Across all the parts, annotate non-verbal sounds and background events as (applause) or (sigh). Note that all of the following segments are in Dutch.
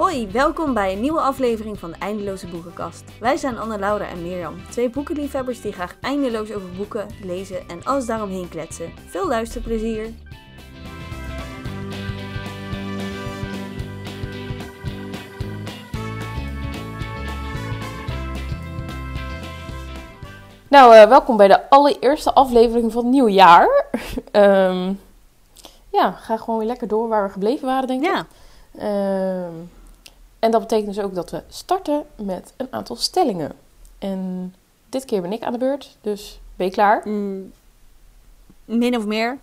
Hoi, welkom bij een nieuwe aflevering van de Eindeloze Boekenkast. Wij zijn Anne Laura en Mirjam, twee boekenliefhebbers die graag eindeloos over boeken, lezen en alles daaromheen kletsen. Veel luisterplezier! Nou, eh, welkom bij de allereerste aflevering van het nieuwe jaar. (laughs) Ehm, ja, ga gewoon weer lekker door waar we gebleven waren, denk ik. Ja, Ehm, en dat betekent dus ook dat we starten met een aantal stellingen. En dit keer ben ik aan de beurt, dus ben je klaar? mm, min of meer,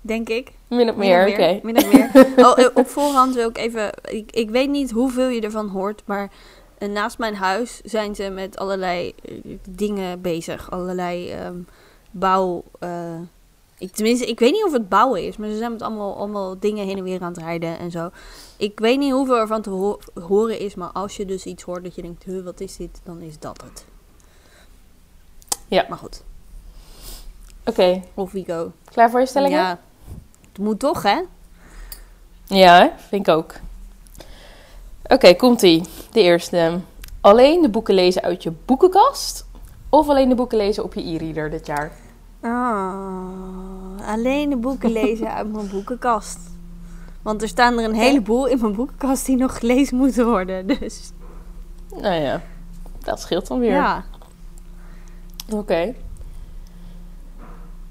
denk ik. Min of meer, oké. Min of meer. (laughs) Oh, eh, op voorhand wil ik even... Ik, ik weet niet hoeveel je ervan hoort, maar eh, naast mijn huis zijn ze met allerlei eh, dingen bezig. Allerlei ehm, bouw... ik, tenminste, ik weet niet of het bouwen is, maar ze zijn met allemaal, allemaal dingen heen en weer aan het rijden en zo. Ik weet niet hoeveel ervan te ho- horen is, maar als je dus iets hoort dat je denkt, huh, wat is dit? Dan is dat het. Ja. Maar goed. Oké, Of we go. klaar voor je stellingen? Ja, het moet toch, hè? Ja, vind ik ook. Oké, komt-ie. De eerste. Alleen de boeken lezen uit je boekenkast? Of alleen de boeken lezen op je e-reader dit jaar? Ah, alleen de boeken lezen uit mijn boekenkast. Want er staan er een heleboel in mijn boekenkast die nog gelezen moeten worden. Dus Nou ja, dat scheelt dan weer. ja. Oké.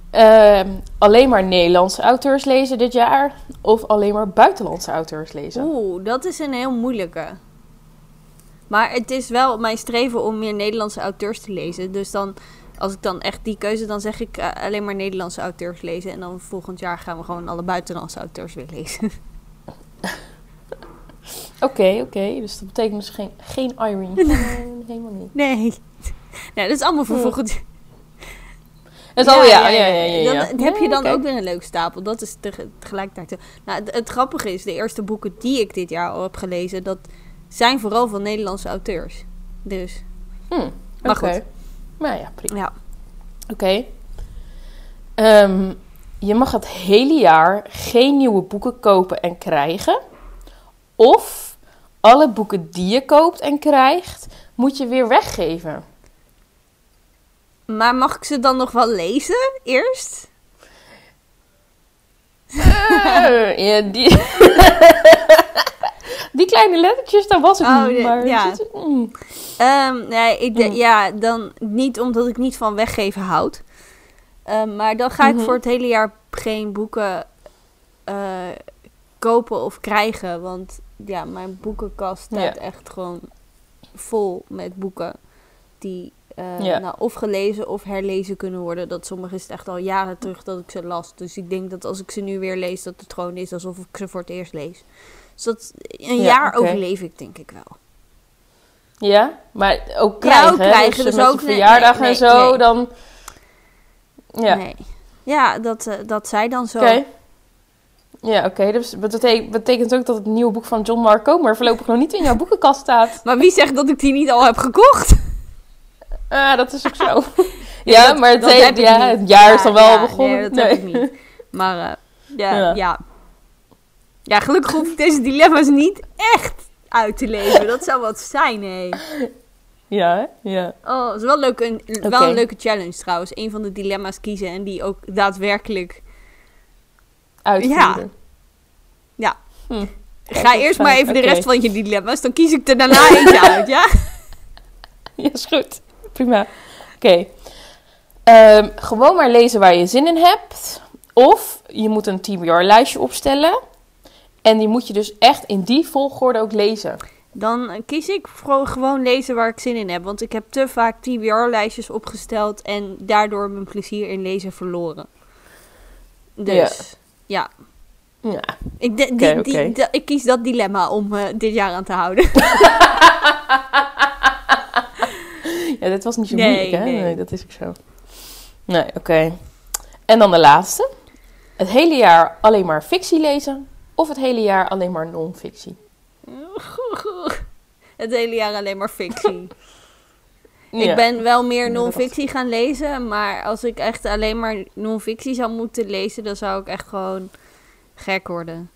Ehm, alleen maar Nederlandse auteurs lezen dit jaar? Of alleen maar buitenlandse auteurs lezen? Oeh, dat is een heel moeilijke. Maar het is wel mijn streven om meer Nederlandse auteurs te lezen. Dus dan, als ik dan echt die keuze, dan zeg ik eh, alleen maar Nederlandse auteurs lezen. En dan volgend jaar gaan we gewoon alle buitenlandse auteurs weer lezen. (laughs) Oké, oké. Dus dat betekent dus geen, geen Irene. (laughs) Gewoon helemaal niet. Nee. Nee, dat is allemaal voor Hm. volgend Het al, ja, ja, ja, ja. ja. Dan heb je dan ook weer een leuke stapel. Dat is tege- tegelijkertijd. Nou, het, het grappige is, de eerste boeken die ik dit jaar al heb gelezen, dat zijn vooral van Nederlandse auteurs. Dus, Hm, Maar goed. Nou ja, prima. ja. Oké. Ehm, je mag het hele jaar geen nieuwe boeken kopen en krijgen. Of alle boeken die je koopt en krijgt, moet je weer weggeven. Maar mag ik ze dan nog wel lezen eerst? Eh, (laughs) ja, die... (laughs) die kleine lettertjes, daar was ik Oh, niet. Maar ja. zit- mm. Ehm, nee, ik Mm. ja, dan niet omdat ik niet van weggeven houd. Ehm, maar dan ga ik Mhm. voor het hele jaar geen boeken eh, kopen of krijgen. Want ja, mijn boekenkast staat Ja. echt gewoon vol met boeken die eh, Ja. nou, of gelezen of herlezen kunnen worden. Dat sommige is het echt al jaren terug dat ik ze las. Dus ik denk dat als ik ze nu weer lees, dat het gewoon is alsof ik ze voor het eerst lees. Dus dat, een Ja, jaar overleef ik denk ik wel. Ja, maar ook Ja, krijgen. ook krijgen, Dus, dus ook- je nee, verjaardag nee, en zo, nee. dan... Ja, Nee. Ja, dat, eh, dat zij dan zo. oké. Ja, oké. Dus dat betekent, ook dat het nieuwe boek van John Mark Comer voorlopig nog niet in jouw (laughs) boekenkast staat. Maar wie zegt dat ik die niet al heb gekocht? Ah, dat is ook zo. (laughs) ja, dat- maar het, dat he- heb ik ja, het jaar is dan wel begonnen. Nee, dat heb ik niet. Maar eh, ja, ja. Ja. ja. gelukkig hoef ik deze dilemma's niet echt uit te leven. Dat zou wat zijn, hé. Ja, ja. Oh, het is wel, leuk, een, wel een leuke challenge trouwens. Een van de dilemma's kiezen en die ook daadwerkelijk... Uitvoeren. Ja. Hm. Kijk, Ga dat eerst maar even de rest van je dilemma's. Dan kies ik er daarna eentje (laughs) uit, ja? Ja, is goed. Prima. Oké. Ehm, gewoon maar lezen waar je zin in hebt. Of je moet een TBR-lijstje opstellen. En die moet je dus echt in die volgorde ook lezen. Dan kies ik gewoon lezen waar ik zin in heb. Want ik heb te vaak TBR-lijstjes opgesteld en daardoor mijn plezier in lezen verloren. Dus ja, Ja. ik, de- die, ik kies dat dilemma om eh, dit jaar aan te houden. (laughs) (laughs) ja, dit was niet zo Nee, moeilijk, hè? nee. Nee, dat is ook zo. Nee, oké. En dan de laatste. Het hele jaar alleen maar fictie lezen. Of het hele jaar alleen maar non-fictie. (laughs) Het hele jaar alleen maar fictie. (laughs) Ja. Ik ben wel meer non-fictie gaan lezen, maar als ik echt alleen maar non-fictie zou moeten lezen, dan zou ik echt gewoon gek worden.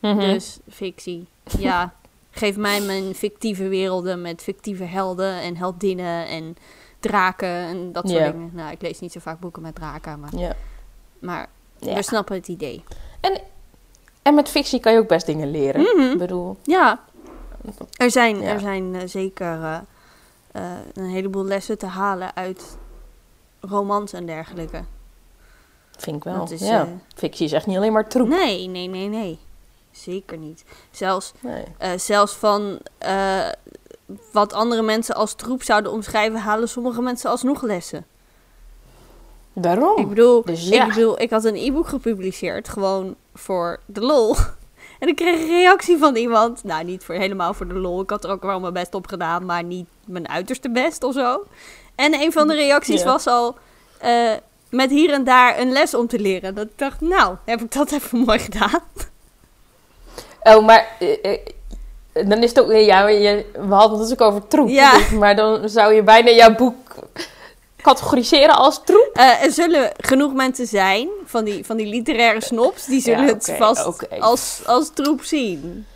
Mhm. Dus fictie. Ja. (laughs) Geef mij mijn fictieve werelden met fictieve helden en heldinnen en draken en dat soort dingen. Nou, ik lees niet zo vaak boeken met draken, maar, Ja. maar Ja. we snappen het idee. En met fictie kan je ook best dingen leren. Mhm. Ik bedoel, Ja, er zijn, Ja. er zijn eh, zeker eh, eh, een heleboel lessen te halen uit romans en dergelijke. vind ik wel. Is, ja. Fictie is echt niet alleen maar troep. Nee, nee, nee, nee. Zeker niet. Zelfs, Nee. zelfs van wat andere mensen als troep zouden omschrijven, halen sommige mensen alsnog lessen. Daarom. Ik bedoel, Dus ja. ik bedoel, ik had een e-book gepubliceerd, gewoon voor de lol. (laughs) En ik kreeg een reactie van iemand. Nou, niet voor, helemaal voor de lol. Ik had er ook wel mijn best op gedaan, maar niet mijn uiterste best of zo. En een van de reacties Ja. was al eh, met hier en daar een les om te leren. Dat ik dacht, nou, heb ik dat (laughs) even mooi gedaan. Oh, maar eh, eh, dan is het ook... Ja, je, we hadden het dus ook over troep. Ja. Dus- maar dan zou je bijna jouw boek categoriseren als troep. Eh, er zullen genoeg mensen zijn, van die, van die literaire snobs, die zullen Ja, het vast als, als troep zien.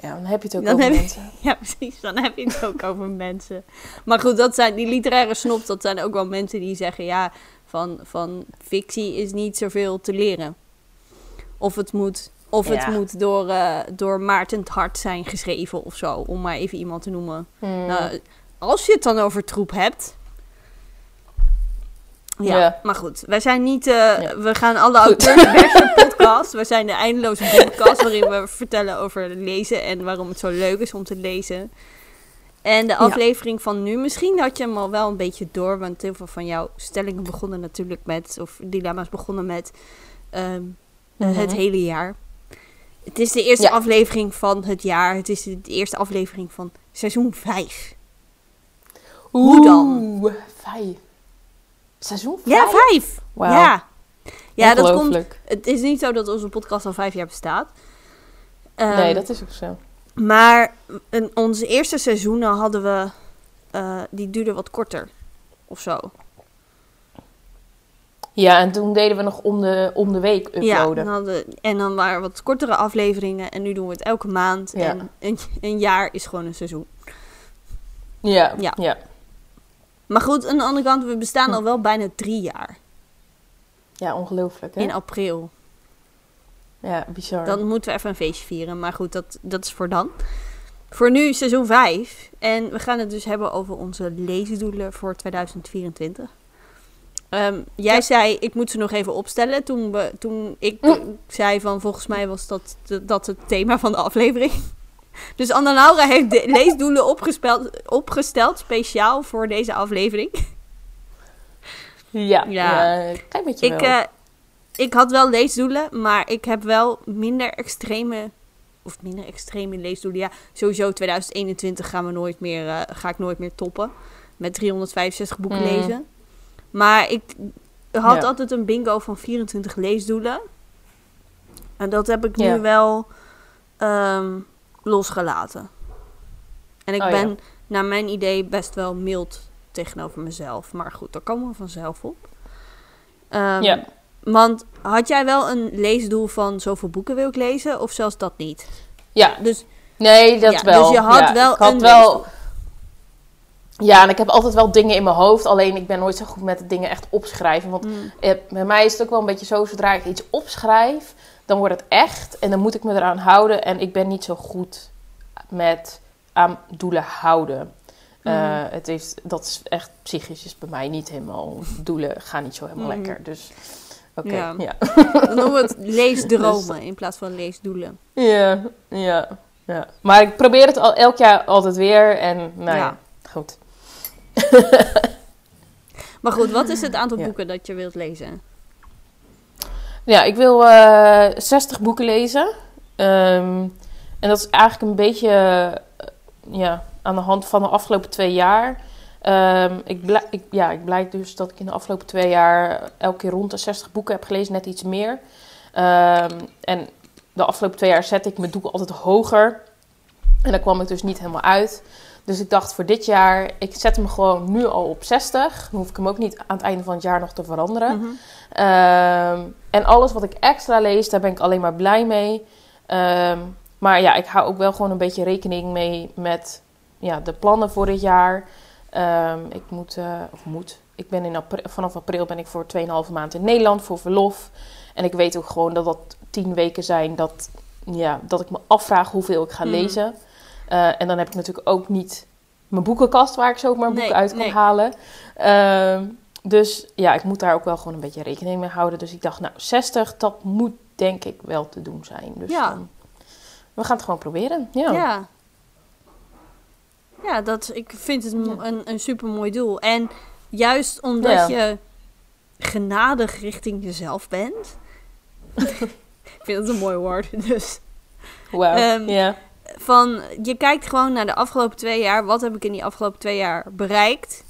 Ja, dan heb je het ook Dan over je- mensen. (laughs) Ja, precies. Dan heb je het ook over mensen. Maar goed, dat zijn die literaire snobs. Dat zijn ook wel mensen die zeggen: ja, van, van fictie is niet zoveel te leren. Of het moet, of het moet door, eh, door Maarten het Hart zijn geschreven of zo. Om maar even iemand te noemen. Hmm. Nou, als je het dan over troep hebt. Ja, Ja. maar goed. Wij zijn niet... eh, Ja. We gaan alle auteurs (laughs) podcast. We zijn de eindeloze podcast waarin we (laughs) vertellen over lezen en waarom het zo leuk is om te lezen. En de aflevering van nu, misschien had je hem al wel een beetje door, want heel veel van jouw stellingen begonnen natuurlijk met, of dilemma's begonnen met ehm, Mhm. het hele jaar. Het is de eerste aflevering van het jaar. Het is de eerste aflevering van seizoen 5. Hoe dan? Oeh, vijf. Seizoen Ja, vijf? Ja. Ja, dat komt. Het is niet zo dat onze podcast al vijf jaar bestaat. Ehm, nee, dat is ook zo. Maar in onze eerste seizoenen hadden we. eh, die duurden wat korter. Of zo. Ja, en toen deden we nog om de, om de week Ja, uploaden. dan hadden, en dan waren wat kortere afleveringen. En nu doen we het elke maand. Ja. En een, een jaar is gewoon een seizoen. Ja, Ja. ja. Maar goed, aan de andere kant, we bestaan Hm. al wel bijna drie jaar. Ja, ongelooflijk, hè? In april. Ja, bizar. Dan moeten we even een feestje vieren. Maar goed, dat, dat is voor dan. Voor nu seizoen 5. En we gaan het dus hebben over onze leesdoelen voor 2024. Ehm, jij Ja. zei, ik moet ze nog even opstellen. Toen, we, toen ik Hm. zei van, volgens mij was dat, dat het thema van de aflevering. Dus Anna-Laura heeft de leesdoelen opgespeld, opgesteld, speciaal voor deze aflevering. Ja, Ja. ja. een klein beetje Ik, wel. eh, ik had wel leesdoelen, maar ik heb wel minder extreme. Of minder extreme leesdoelen. Ja, sowieso 2021 gaan we nooit meer, eh, ga ik nooit meer toppen. Met 365 boeken Mm. lezen. Maar ik had Ja. altijd een bingo van 24 leesdoelen. En dat heb ik nu Ja. wel ehm, losgelaten. En ik Oh, ja. ben naar mijn idee best wel mild tegenover mezelf. Maar goed, daar komen we vanzelf op. Ehm, ja. Want had jij wel een leesdoel van zoveel boeken wil ik lezen? Of zelfs dat niet? ja, Dus, nee, dat ja, wel. dus je had Ja, wel ik had een wel, leesdoel. Ja, en ik heb altijd wel dingen in mijn hoofd. Alleen ik ben nooit zo goed met dingen echt opschrijven. Want Mm. eh, bij mij is het ook wel een beetje zo, zodra ik iets opschrijf, dan wordt het echt. En dan moet ik me eraan houden. En ik ben niet zo goed met aan doelen houden. Eh, Mhm. het heeft, dat is echt psychisch is bij mij niet helemaal. Doelen gaan niet zo helemaal Mhm. lekker. Dus oké, Ja. ja. Dan noemen we het (laughs) leesdromen in plaats van leesdoelen. Ja, ja, ja. Maar ik probeer het al elk jaar altijd weer. En nou ja, Ja. goed. Maar goed, wat is het aantal (laughs) boeken dat je wilt lezen? Ja, ik wil eh 60 boeken lezen. Ehm, en dat is eigenlijk een beetje eh, ja, aan de hand van de afgelopen twee jaar. Ehm, ik, ik, ja, ik blijk dus dat ik in de afgelopen twee jaar elke keer rond de 60 boeken heb gelezen, net iets meer. Ehm, en de afgelopen twee jaar zette ik mijn doel altijd hoger. En daar kwam ik dus niet helemaal uit. Dus ik dacht voor dit jaar, ik zet hem gewoon nu al op 60. Dan hoef ik hem ook niet aan het einde van het jaar nog te veranderen. Mhm. Ehm, en alles wat ik extra lees, daar ben ik alleen maar blij mee. Ehm, maar ja, ik hou ook wel gewoon een beetje rekening mee met ja, de plannen voor dit jaar. Ehm, ik moet, eh, of moet, ik ben in april, vanaf april ben ik voor 2,5 maand in Nederland voor verlof. En ik weet ook gewoon dat dat tien weken zijn dat, ja, dat ik me afvraag hoeveel ik ga Mhm. lezen. Eh, en dan heb ik natuurlijk ook niet mijn boekenkast waar ik zomaar boeken Nee, uit kan nee. halen. Ehm, dus ja, ik moet daar ook wel gewoon een beetje rekening mee houden. Dus ik dacht, nou, 60, dat moet denk ik wel te doen zijn. Dus Ja. dan- we gaan het gewoon proberen. Ja. Ja. Ja, dat, ik vind het een, een super mooi doel. En juist omdat Ja. je genadig richting jezelf bent. (laughs) ik vind het een mooi woord. Dus Wauw. Ehm, ja. Van, je kijkt gewoon naar de afgelopen twee jaar. Wat heb ik in die afgelopen twee jaar bereikt?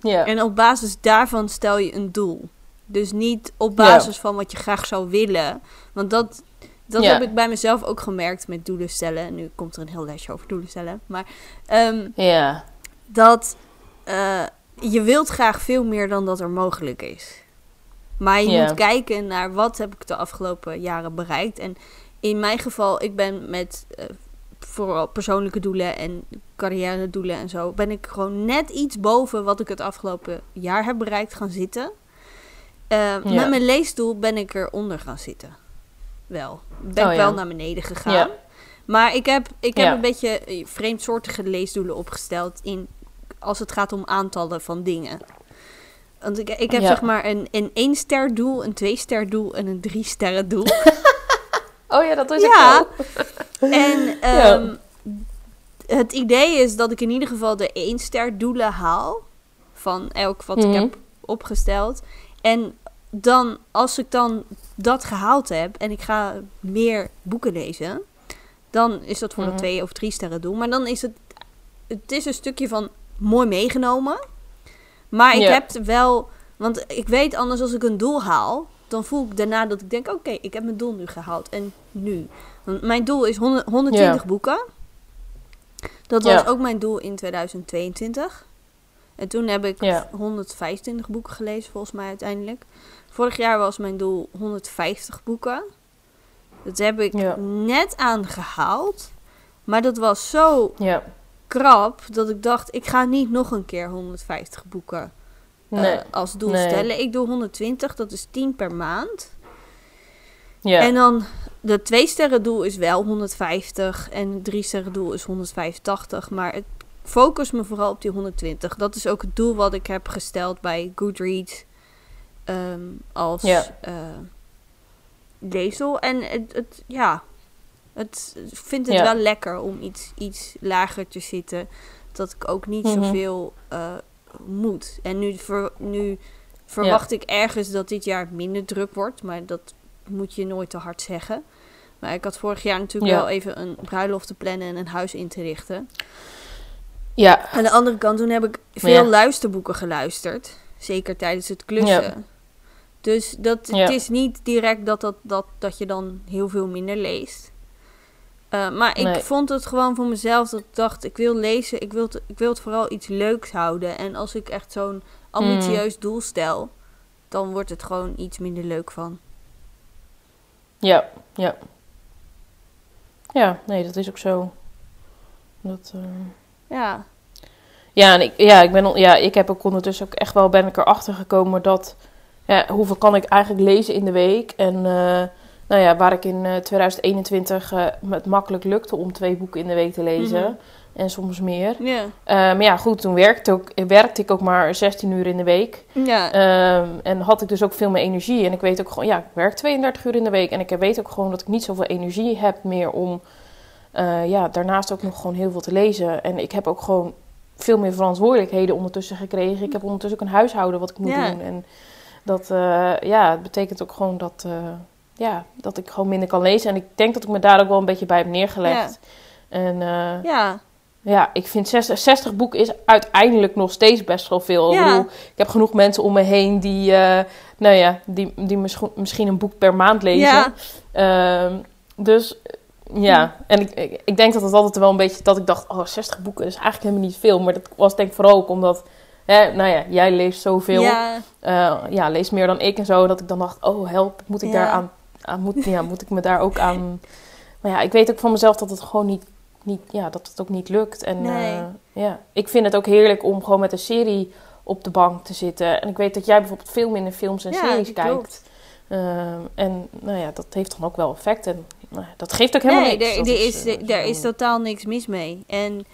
Ja. En op basis daarvan stel je een doel. Dus niet op basis van wat je graag zou willen. Want dat, dat heb ik bij mezelf ook gemerkt met doelen stellen. En nu komt er een heel lesje over doelen stellen. Maar Ja. dat eh, je wilt graag veel meer dan dat er mogelijk is. Maar je moet kijken naar wat heb ik de afgelopen jaren bereikt. En in mijn geval, ik ben met eh, vooral persoonlijke doelen en carrière doelen en zo, ben ik gewoon net iets boven wat ik het afgelopen jaar heb bereikt gaan zitten. Eh, Met mijn leesdoel ben ik eronder gaan zitten. Wel. Ben Oh, ik ja. wel naar beneden gegaan. Ja. Maar ik heb, ik heb een beetje eh, vreemdsoortige leesdoelen opgesteld in, als het gaat om aantallen van dingen. Want ik, ik heb zeg maar een, een 1 ster doel, een 2 ster doel en een 3 sterren doel. (laughs) Oh ja, dat is Ja. wel. (laughs) en ehm, het idee is dat ik in ieder geval de 1 ster doelen haal. Van elk wat Mhm. ik heb opgesteld. En dan, als ik dan dat gehaald heb en ik ga meer boeken lezen, dan is dat voor Mhm. een 2 of 3 sterren doel. Maar dan is het, het is een stukje van mooi meegenomen. Maar ik Ja. heb wel, want ik weet anders als ik een doel haal, dan voel ik daarna dat ik denk, oké, ik heb mijn doel nu gehaald. En nu? Want mijn doel is 100 120 Ja. boeken. Dat was ook mijn doel in 2022. En toen heb ik Ja. 125 boeken gelezen, volgens mij uiteindelijk. Vorig jaar was mijn doel 150 boeken. Dat heb ik net aan gehaald. Maar dat was zo Ja. krap dat ik dacht, ik ga niet nog een keer 150 boeken eh, als doel Nee. stellen. Ik doe 120, dat is 10 per maand. Ja. En dan de twee sterren doel is wel 150 en het drie sterren doel is 185. Maar het focus me vooral op die 120. Dat is ook het doel wat ik heb gesteld bij Goodreads ehm, als Ja. eh, leesdoel. En het, het ja, het ik vind het Ja. wel lekker om iets, iets lager te zitten. Dat ik ook niet Mhm. zoveel eh, moet. En nu, ver, nu verwacht ik ergens dat dit jaar minder druk wordt. Maar dat moet je nooit te hard zeggen. Maar ik had vorig jaar natuurlijk Ja. wel even een bruiloft te plannen en een huis in te richten. Ja. Aan de andere kant, toen heb ik veel Ja. luisterboeken geluisterd. Zeker tijdens het klussen. Ja. Dus dat, het is niet direct dat, dat, dat, dat je dan heel veel minder leest. Eh, maar ik Nee. vond het gewoon voor mezelf dat ik dacht, ik wil lezen, ik wil, het, ik wil het vooral iets leuks houden. En als ik echt zo'n ambitieus Mm. doel stel, dan wordt het gewoon iets minder leuk van. Ja. Ja. Ja, nee, dat is ook zo. Dat, eh, Ja, Ja, en ik, ja, ik ben, ja, ik heb ook ondertussen ook echt wel ben ik erachter gekomen dat ja, hoeveel kan ik eigenlijk lezen in de week. En eh, nou ja, waar ik in eh, 2021 eh, het makkelijk lukte om twee boeken in de week te lezen. Mhm. En soms meer. ja, Eh, maar ja, goed, toen werkte, ook, werkte ik ook maar 16 uur in de week. ja. Ehm, en had ik dus ook veel meer energie. En ik weet ook gewoon, ja, ik werk 32 uur in de week. En ik weet ook gewoon dat ik niet zoveel energie heb meer om eh, ja, daarnaast ook nog gewoon heel veel te lezen. En ik heb ook gewoon veel meer verantwoordelijkheden ondertussen gekregen. Ik heb ondertussen ook een huishouden wat ik moet Ja. doen. En dat, eh, ja, het betekent ook gewoon dat, ja, dat ik gewoon minder kan lezen. En ik denk dat ik me daar ook wel een beetje bij heb neergelegd. En ja. Ja, ik vind 60, 60 boeken is uiteindelijk nog steeds best wel veel. Ja. Ik bedoel, ik heb genoeg mensen om me heen die, eh, nou ja, die, die misschien, een boek per maand lezen. Ja. Ehm, dus ja, en ik, ik, ik denk dat het altijd wel een beetje, dat ik dacht, oh, 60 boeken is eigenlijk helemaal niet veel. Maar dat was denk ik vooral ook omdat, hè, nou ja, jij leest zoveel. Ja, Eh, ja, leest meer dan ik en zo. Dat ik dan dacht, oh help, moet ik Ja. daar aan, aan moet, ja, moet ik me daar ook aan, Maar ja, ik weet ook van mezelf dat het gewoon niet, niet, ja, dat het ook niet lukt. En Nee. eh, ja, ik vind het ook heerlijk om gewoon met een serie op de bank te zitten. En ik weet dat jij bijvoorbeeld veel minder films en series kijkt. Ehm, en nou ja, dat heeft dan ook wel effect. En nou dat geeft ook helemaal nee, niks. er, Dat er is, eh, er, er is totaal niks mis mee. En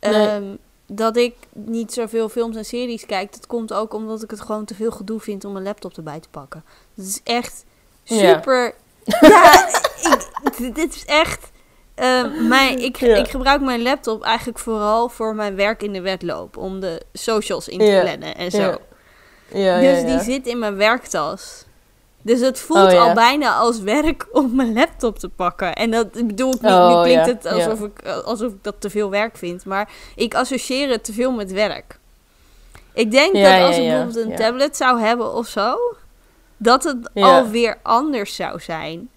Nee. ehm, dat ik niet zoveel films en series kijk, dat komt ook omdat ik het gewoon te veel gedoe vind om mijn laptop erbij te pakken. Dat is echt Ja. super. (laughs) Ja, ik, dit is echt. (laughs) mijn, ik, Ja. ik gebruik mijn laptop eigenlijk vooral voor mijn werk in de wedloop. Om de socials in te Ja. plannen en zo. Ja. Dus die zit in mijn werktas. Dus het voelt Oh, al bijna als werk om mijn laptop te pakken. En dat bedoel ik niet. Oh, nu klinkt ja, het alsof, ik, alsof ik dat te veel werk vind. Maar ik associeer het te veel met werk. Ik denk dat als ik bijvoorbeeld een tablet zou hebben of zo, dat het alweer anders zou zijn.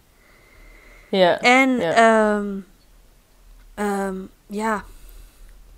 Ja. En Ja. ehm, ehm, ja,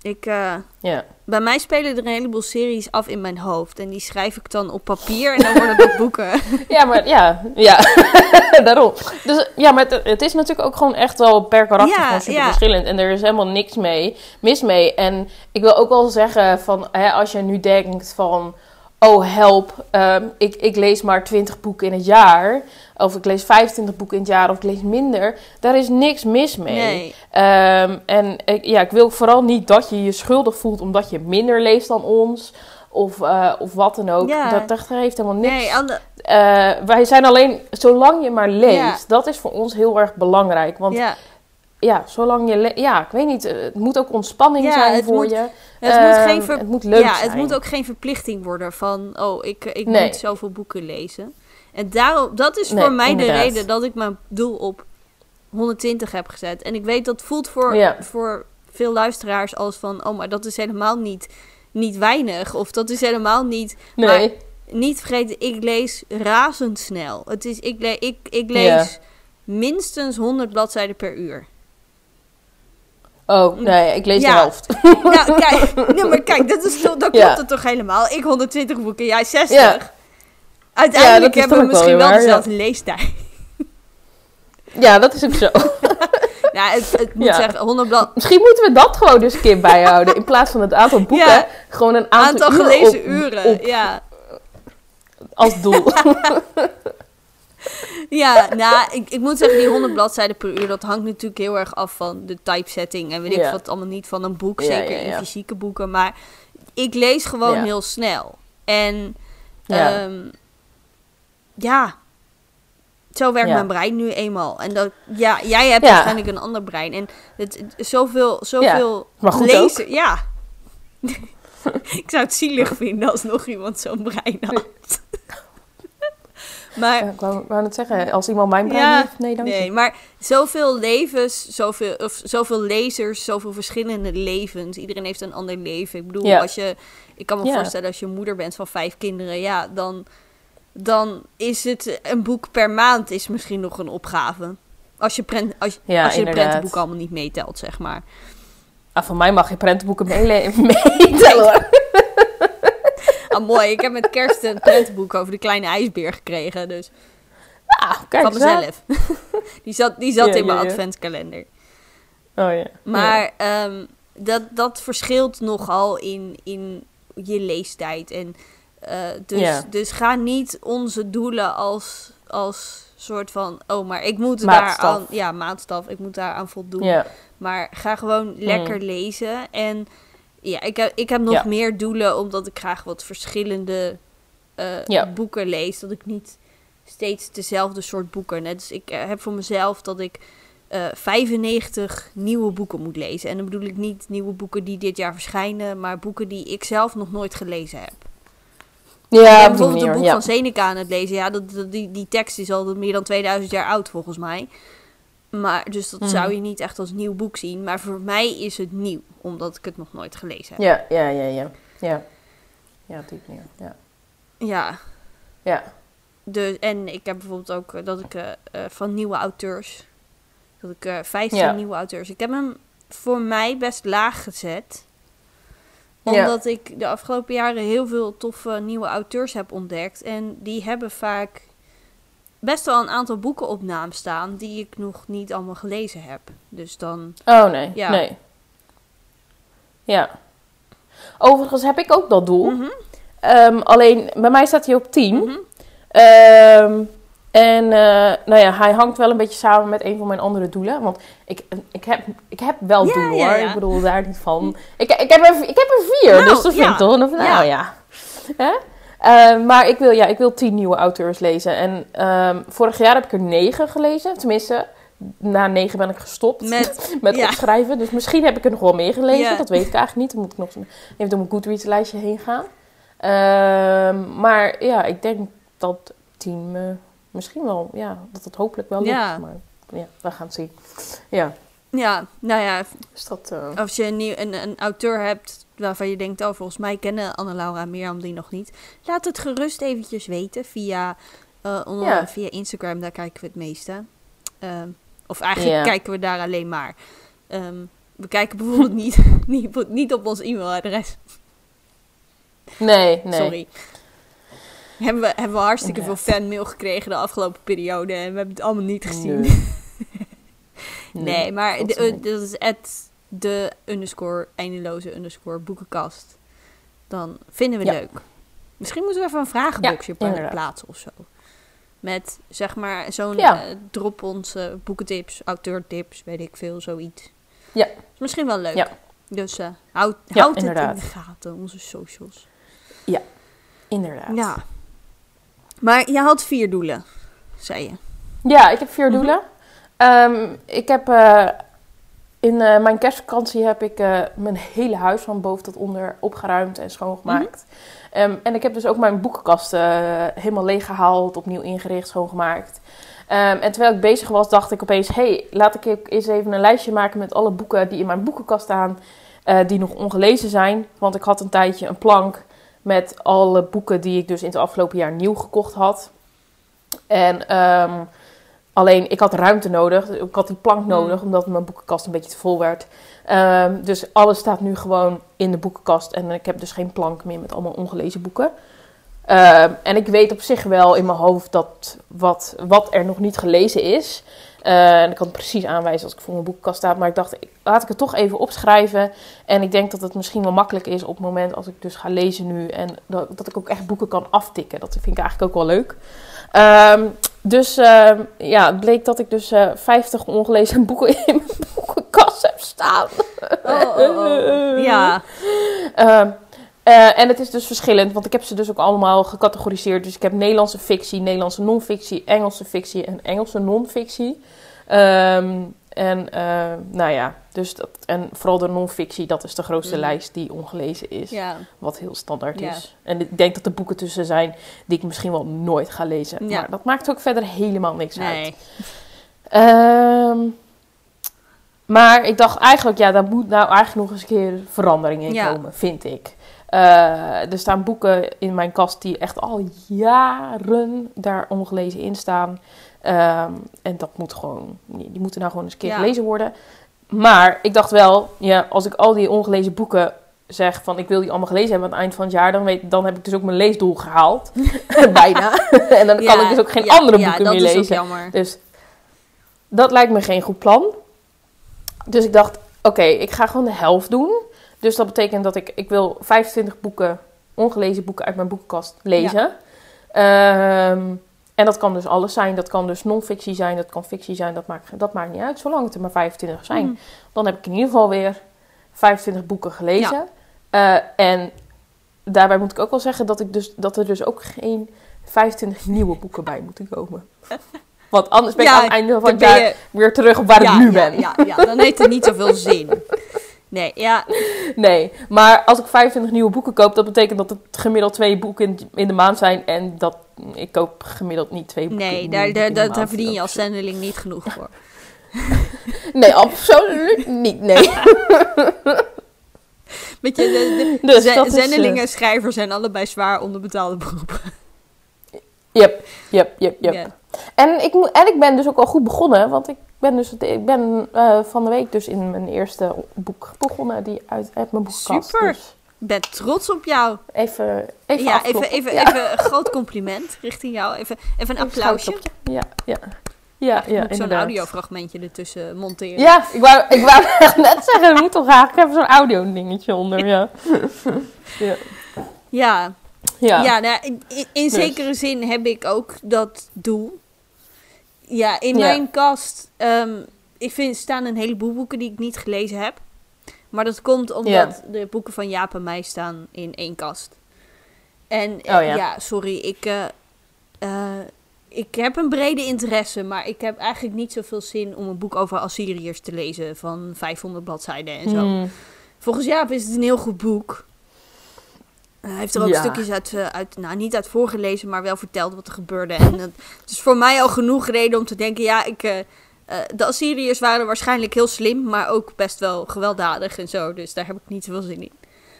ik, eh, ja. bij mij spelen er een heleboel series af in mijn hoofd. En die schrijf ik dan op papier en dan worden dat (laughs) boeken. Ja, maar ja, ja. (laughs) daarom. Dus ja, maar het, het is natuurlijk ook gewoon echt wel per karakter Ja, gewoon super ja. verschillend. En er is helemaal niks mee, mis mee. En ik wil ook wel zeggen van, hè, als je nu denkt van, oh help, ehm, ik, ik lees maar 20 boeken in het jaar. Of ik lees 25 boeken in het jaar, of ik lees minder. Daar is niks mis mee. Nee. Ehm, en ik, ja, ik wil vooral niet dat je je schuldig voelt omdat je minder leest dan ons. Of, eh, of wat dan ook. Ja. Dat, dat heeft helemaal niks. Nee, Eh, wij zijn alleen, zolang je maar leest, Ja. dat is voor ons heel erg belangrijk. Want ja, ja, zolang je, ja, ik weet niet, eh, het moet ook ontspanning Ja, zijn voor moet- je. het, Ehm, moet geen ver- het moet leuk ja, zijn. het moet ook geen verplichting worden van, oh, ik, ik Nee. moet zoveel boeken lezen. En daarom, dat is Nee, voor mij inderdaad. de reden dat ik mijn doel op 120 heb gezet. En ik weet dat voelt voor, Ja. voor veel luisteraars als van, oh, maar dat is helemaal niet, niet weinig. Of dat is helemaal niet Nee, niet vergeten, ik lees razendsnel. Het is, ik, le ik, ik lees minstens 100 bladzijden per uur. Oh, nee, ik lees Ja. de helft. (laughs) Nou, kijk, (laughs) nee, maar kijk, dat, is dat Ja. klopt het toch helemaal? Ik 120 boeken, jij 60. Ja. Uiteindelijk hebben we wel misschien wel dezelfde leestijd. (laughs) Ja, dat is ook zo. Ja, het, het moet zeggen, 100 blad, Misschien moeten we dat gewoon eens een keer bijhouden. In plaats van het aantal boeken, gewoon een aantal, aantal uren gelezen op- uren. op- Ja. als doel. Ja, nou, ik, ik moet zeggen, die 100 bladzijden per uur, dat hangt natuurlijk heel erg af van de typesetting. En weet ik wat allemaal niet van een boek, zeker ja, in fysieke boeken. Maar ik lees gewoon heel snel. En Ja. ja, ja zo werkt mijn brein nu eenmaal. En dat, ja, jij hebt waarschijnlijk een ander brein. En het, het- zoveel, zoveel maar lezen. Ja. (laughs) ik zou het zielig vinden als nog iemand zo'n brein had. (laughs) maar Ja, ik wou, wou net zeggen, als iemand mijn brein Ja, heeft, nee, dank Nee, je. maar zoveel levens, zoveel, of zoveel lezers, zoveel verschillende levens. Iedereen heeft een ander leven. Ik bedoel, Ja. als je, ik kan me voorstellen als je moeder bent van vijf kinderen, ja, dan, dan is het een boek per maand is misschien nog een opgave. Als je, prent, als, Ja, als je de inderdaad. prentenboeken allemaal niet meetelt, zeg maar. Ah, van mij mag je prentenboeken (laughs) meetellen hoor. Ah, mooi. Ik heb met kerst een prentenboek over de kleine ijsbeer gekregen, dus Ah, kijk van mezelf. (laughs) die zat, die zat Ja, in mijn ja, adventskalender. Oh ja. Maar ehm, dat, dat verschilt nogal in, in je leestijd. En, eh, dus, dus ga niet onze doelen als, als soort van... Oh, maar ik moet Maatstaf. daar aan... Ja, maatstaf. Ik moet daar aan voldoen. Maar ga gewoon lekker lezen. En ja, ik heb, ik heb nog Ja. meer doelen... omdat ik graag wat verschillende eh, Ja. boeken lees. Dat ik niet steeds dezelfde soort boeken... Net dus ik eh, heb voor mezelf dat ik eh 95 nieuwe boeken moet lezen. En dan bedoel ik niet nieuwe boeken die dit jaar verschijnen... maar boeken die ik zelf nog nooit gelezen heb. Ja, bijvoorbeeld een boek ja. van Seneca aan het lezen. Ja, dat, dat- die, die tekst is al meer dan 2000 jaar oud volgens mij. Maar, dus dat Mhm. zou je niet echt als nieuw boek zien. Maar voor mij is het nieuw, omdat ik het nog nooit gelezen heb. Ja, ja, ja, ja. Ja, ja op die manier. Ja. Ja, Ja. dus, en ik heb bijvoorbeeld ook eh, dat ik eh, eh, van nieuwe auteurs... Dat ik eh 15 Ja. nieuwe auteurs... Ik heb hem voor mij best laag gezet. Ja. Omdat ik de afgelopen jaren heel veel toffe nieuwe auteurs heb ontdekt. En die hebben vaak best wel een aantal boeken op naam staan die ik nog niet allemaal gelezen heb. Dus dan. Oh nee, Ja. nee. Ja. Overigens heb ik ook dat doel. Mhm, Ehm, alleen bij mij staat hij op 10. mhm. Ehm, en eh, nou ja, hij hangt wel een beetje samen met een van mijn andere doelen. Want ik, ik, heb, ik heb wel Ja, doelen hoor. ja. Ik bedoel, daar niet van. Ik, ik, heb, er, ik heb er vier, Nou, dus dat vind ik toch een nou Ja. ja. Hè? Ehm, maar ik wil, ja, ik wil tien nieuwe auteurs lezen. En ehm, vorig jaar heb ik er negen gelezen. Tenminste, na negen ben ik gestopt Met, (laughs) met ja. opschrijven. Dus misschien heb ik er nog wel meer gelezen. Ja. Dat weet ik eigenlijk niet. Dan moet ik nog even door mijn Goodreads-lijstje heen gaan. Ehm, maar ja, ik denk dat tien misschien wel... Ja, dat het hopelijk wel lukt. Ja. Maar ja, we gaan het zien. Ja, ja, nou ja, dus dat... eh, als je een, nieuw, een, een auteur hebt waarvan je denkt, oh, volgens mij kennen Anne-Laura en Mirjam die nog niet. Laat het gerust eventjes weten via, eh, Ja. via Instagram, daar kijken we het meeste. Ehm, of eigenlijk Ja. kijken we daar alleen maar. Ehm, we kijken (laughs) bijvoorbeeld niet, niet, niet op ons e-mailadres. nee, nee. Sorry. Hebben we, hebben we hartstikke Inderdaad. veel fanmail gekregen de afgelopen periode en we hebben het allemaal niet gezien. Nee. (laughs) Nee, maar de- eh, dat is at de underscore eindeloze underscore boekenkast. Dan vinden we Ja. leuk. Misschien moeten we even een vragenboxje Ja, plaatsen of zo. Met zeg maar zo'n Ja. eh, drop ons eh, boekentips, auteurtips, weet ik veel, zoiets. Ja. Is misschien wel leuk. Ja. Dus eh, houd, Ja, houd het in de gaten, onze socials. Inderdaad. Ja. Maar je had vier doelen, zei je. Ja, ik heb vier Mhm. doelen. Ehm, ik heb eh, in eh, mijn kerstvakantie heb ik eh, mijn hele huis van boven tot onder opgeruimd en schoongemaakt. Mhm. Ehm, en ik heb dus ook mijn boekenkast eh, helemaal leeggehaald, opnieuw ingericht, schoongemaakt. Ehm, en terwijl ik bezig was, dacht ik opeens: hey, laat ik ook eens even een lijstje maken met alle boeken die in mijn boekenkast staan, die nog ongelezen zijn. Want ik had een tijdje een plank met alle boeken die ik dus in het afgelopen jaar nieuw gekocht had. En ehm, alleen, ik had ruimte nodig. Ik had die plank Mm. nodig, omdat mijn boekenkast een beetje te vol werd. Ehm, dus alles staat nu gewoon in de boekenkast. En ik heb dus geen plank meer met allemaal ongelezen boeken. Ehm, en ik weet op zich wel in mijn hoofd dat wat, wat er nog niet gelezen is. Eh, en ik kan het precies aanwijzen als ik voor mijn boekenkast sta. Maar ik dacht, ik- laat ik het toch even opschrijven. En ik denk dat het misschien wel makkelijk is op het moment als ik dus ga lezen nu. En dat, dat ik ook echt boeken kan aftikken. Dat vind ik eigenlijk ook wel leuk. Ehm, dus ehm, ja, het bleek dat ik dus eh 50 ongelezen boeken in mijn boekenkast heb staan. Ja. (laughs) Ehm, eh, en het is dus verschillend, want ik heb ze dus ook allemaal gecategoriseerd. Dus ik heb Nederlandse fictie, Nederlandse non-fictie, Engelse fictie en Engelse non-fictie. Ehm, en eh, nou ja, dus dat, en vooral de non-fictie, dat is de grootste Mhm. lijst die ongelezen is. Ja. Wat heel standaard Ja. is. En ik denk dat er boeken tussen zijn die ik misschien wel nooit ga lezen. Ja. Maar dat maakt ook verder helemaal niks uit. Nee. Ehm, maar ik dacht eigenlijk, ja, daar moet nou eigenlijk nog eens een keer verandering in komen, vind ik. Eh, er staan boeken in mijn kast die echt al jaren daar ongelezen in staan. Ehm, en dat moet gewoon, die moeten nou gewoon eens een keer Ja. gelezen worden. Maar ik dacht wel, ja, als ik al die ongelezen boeken zeg van ik wil die allemaal gelezen hebben aan het eind van het jaar, dan, weet, dan heb ik dus ook mijn leesdoel gehaald. (laughs) Bijna. (laughs) en dan kan ik dus ook geen ja, andere boeken dat meer is ook lezen. jammer. Dus dat lijkt me geen goed plan. Dus ik dacht, oké, ik ga gewoon de helft doen. Dus dat betekent dat ik, ik wil 25 boeken, ongelezen boeken uit mijn boekenkast lezen. Ehm, en dat kan dus alles zijn. Dat kan dus non-fictie zijn, dat kan fictie zijn. Dat maakt, dat maakt niet uit, zolang het er maar 25 zijn. Mhm. Dan heb ik in ieder geval weer 25 boeken gelezen. Eh, en daarbij moet ik ook wel zeggen dat, ik dus, dat er dus ook geen 25 nieuwe boeken bij moeten komen. (laughs) Want anders ben ik Ja, aan het einde van het jaar je- weer terug op waar ja, ik nu ben. Ja, ja, dan heeft het niet zoveel (laughs) zin. Nee, ja, Nee, maar als ik 25 nieuwe boeken koop, dat betekent dat het gemiddeld twee boeken in de maand zijn. En dat ik koop gemiddeld niet twee boeken. nee, daar, daar, daar, daar verdien je als zendeling niet genoeg (laughs) voor. Nee, absoluut niet. Nee. (laughs) Weet je, de, de (laughs) Dus is, eh, zendelingen en schrijvers zijn allebei zwaar onderbetaalde beroepen. Yep, yep, yep, yep. En, ik, moet- en ik ben dus ook al goed begonnen, want ik ben, dus, ik ben eh, van de week dus in mijn eerste boek begonnen, die uit, uit mijn boekenkast. Super. Dus ben trots op jou. Even, even ja, even, afkloppen. even, Ja. even een groot compliment richting jou. Even, even een applausje. Ja, ja. Ja, ja, Moet zo'n audiofragmentje ertussen monteren. Ja, ik wou, ik wou (laughs) net zeggen, er moet toch eigenlijk even zo'n audio dingetje onder, ja. (laughs) Ja, Ja, ja. ja. nou, in, Dus. zekere zin heb ik ook dat doel. Ja, in Ja. mijn kast ehm, ik vind, staan een heleboel boeken die ik niet gelezen heb. Maar dat komt omdat de boeken van Jaap en mij staan in één kast. En Oh, eh, ja. ja. sorry, ik, eh, eh, ik heb een brede interesse, maar ik heb eigenlijk niet zoveel zin om een boek over Assyriërs te lezen van 500 bladzijden en zo. Hmm. Volgens Jaap is het een heel goed boek. Hij heeft er ook Ja. stukjes uit, uit, nou niet uit voorgelezen, maar wel verteld wat er gebeurde. En het is voor mij al genoeg reden om te denken, ja, ik, eh, de Assyriërs waren waarschijnlijk heel slim, maar ook best wel gewelddadig en zo. Dus daar heb ik niet zoveel zin in.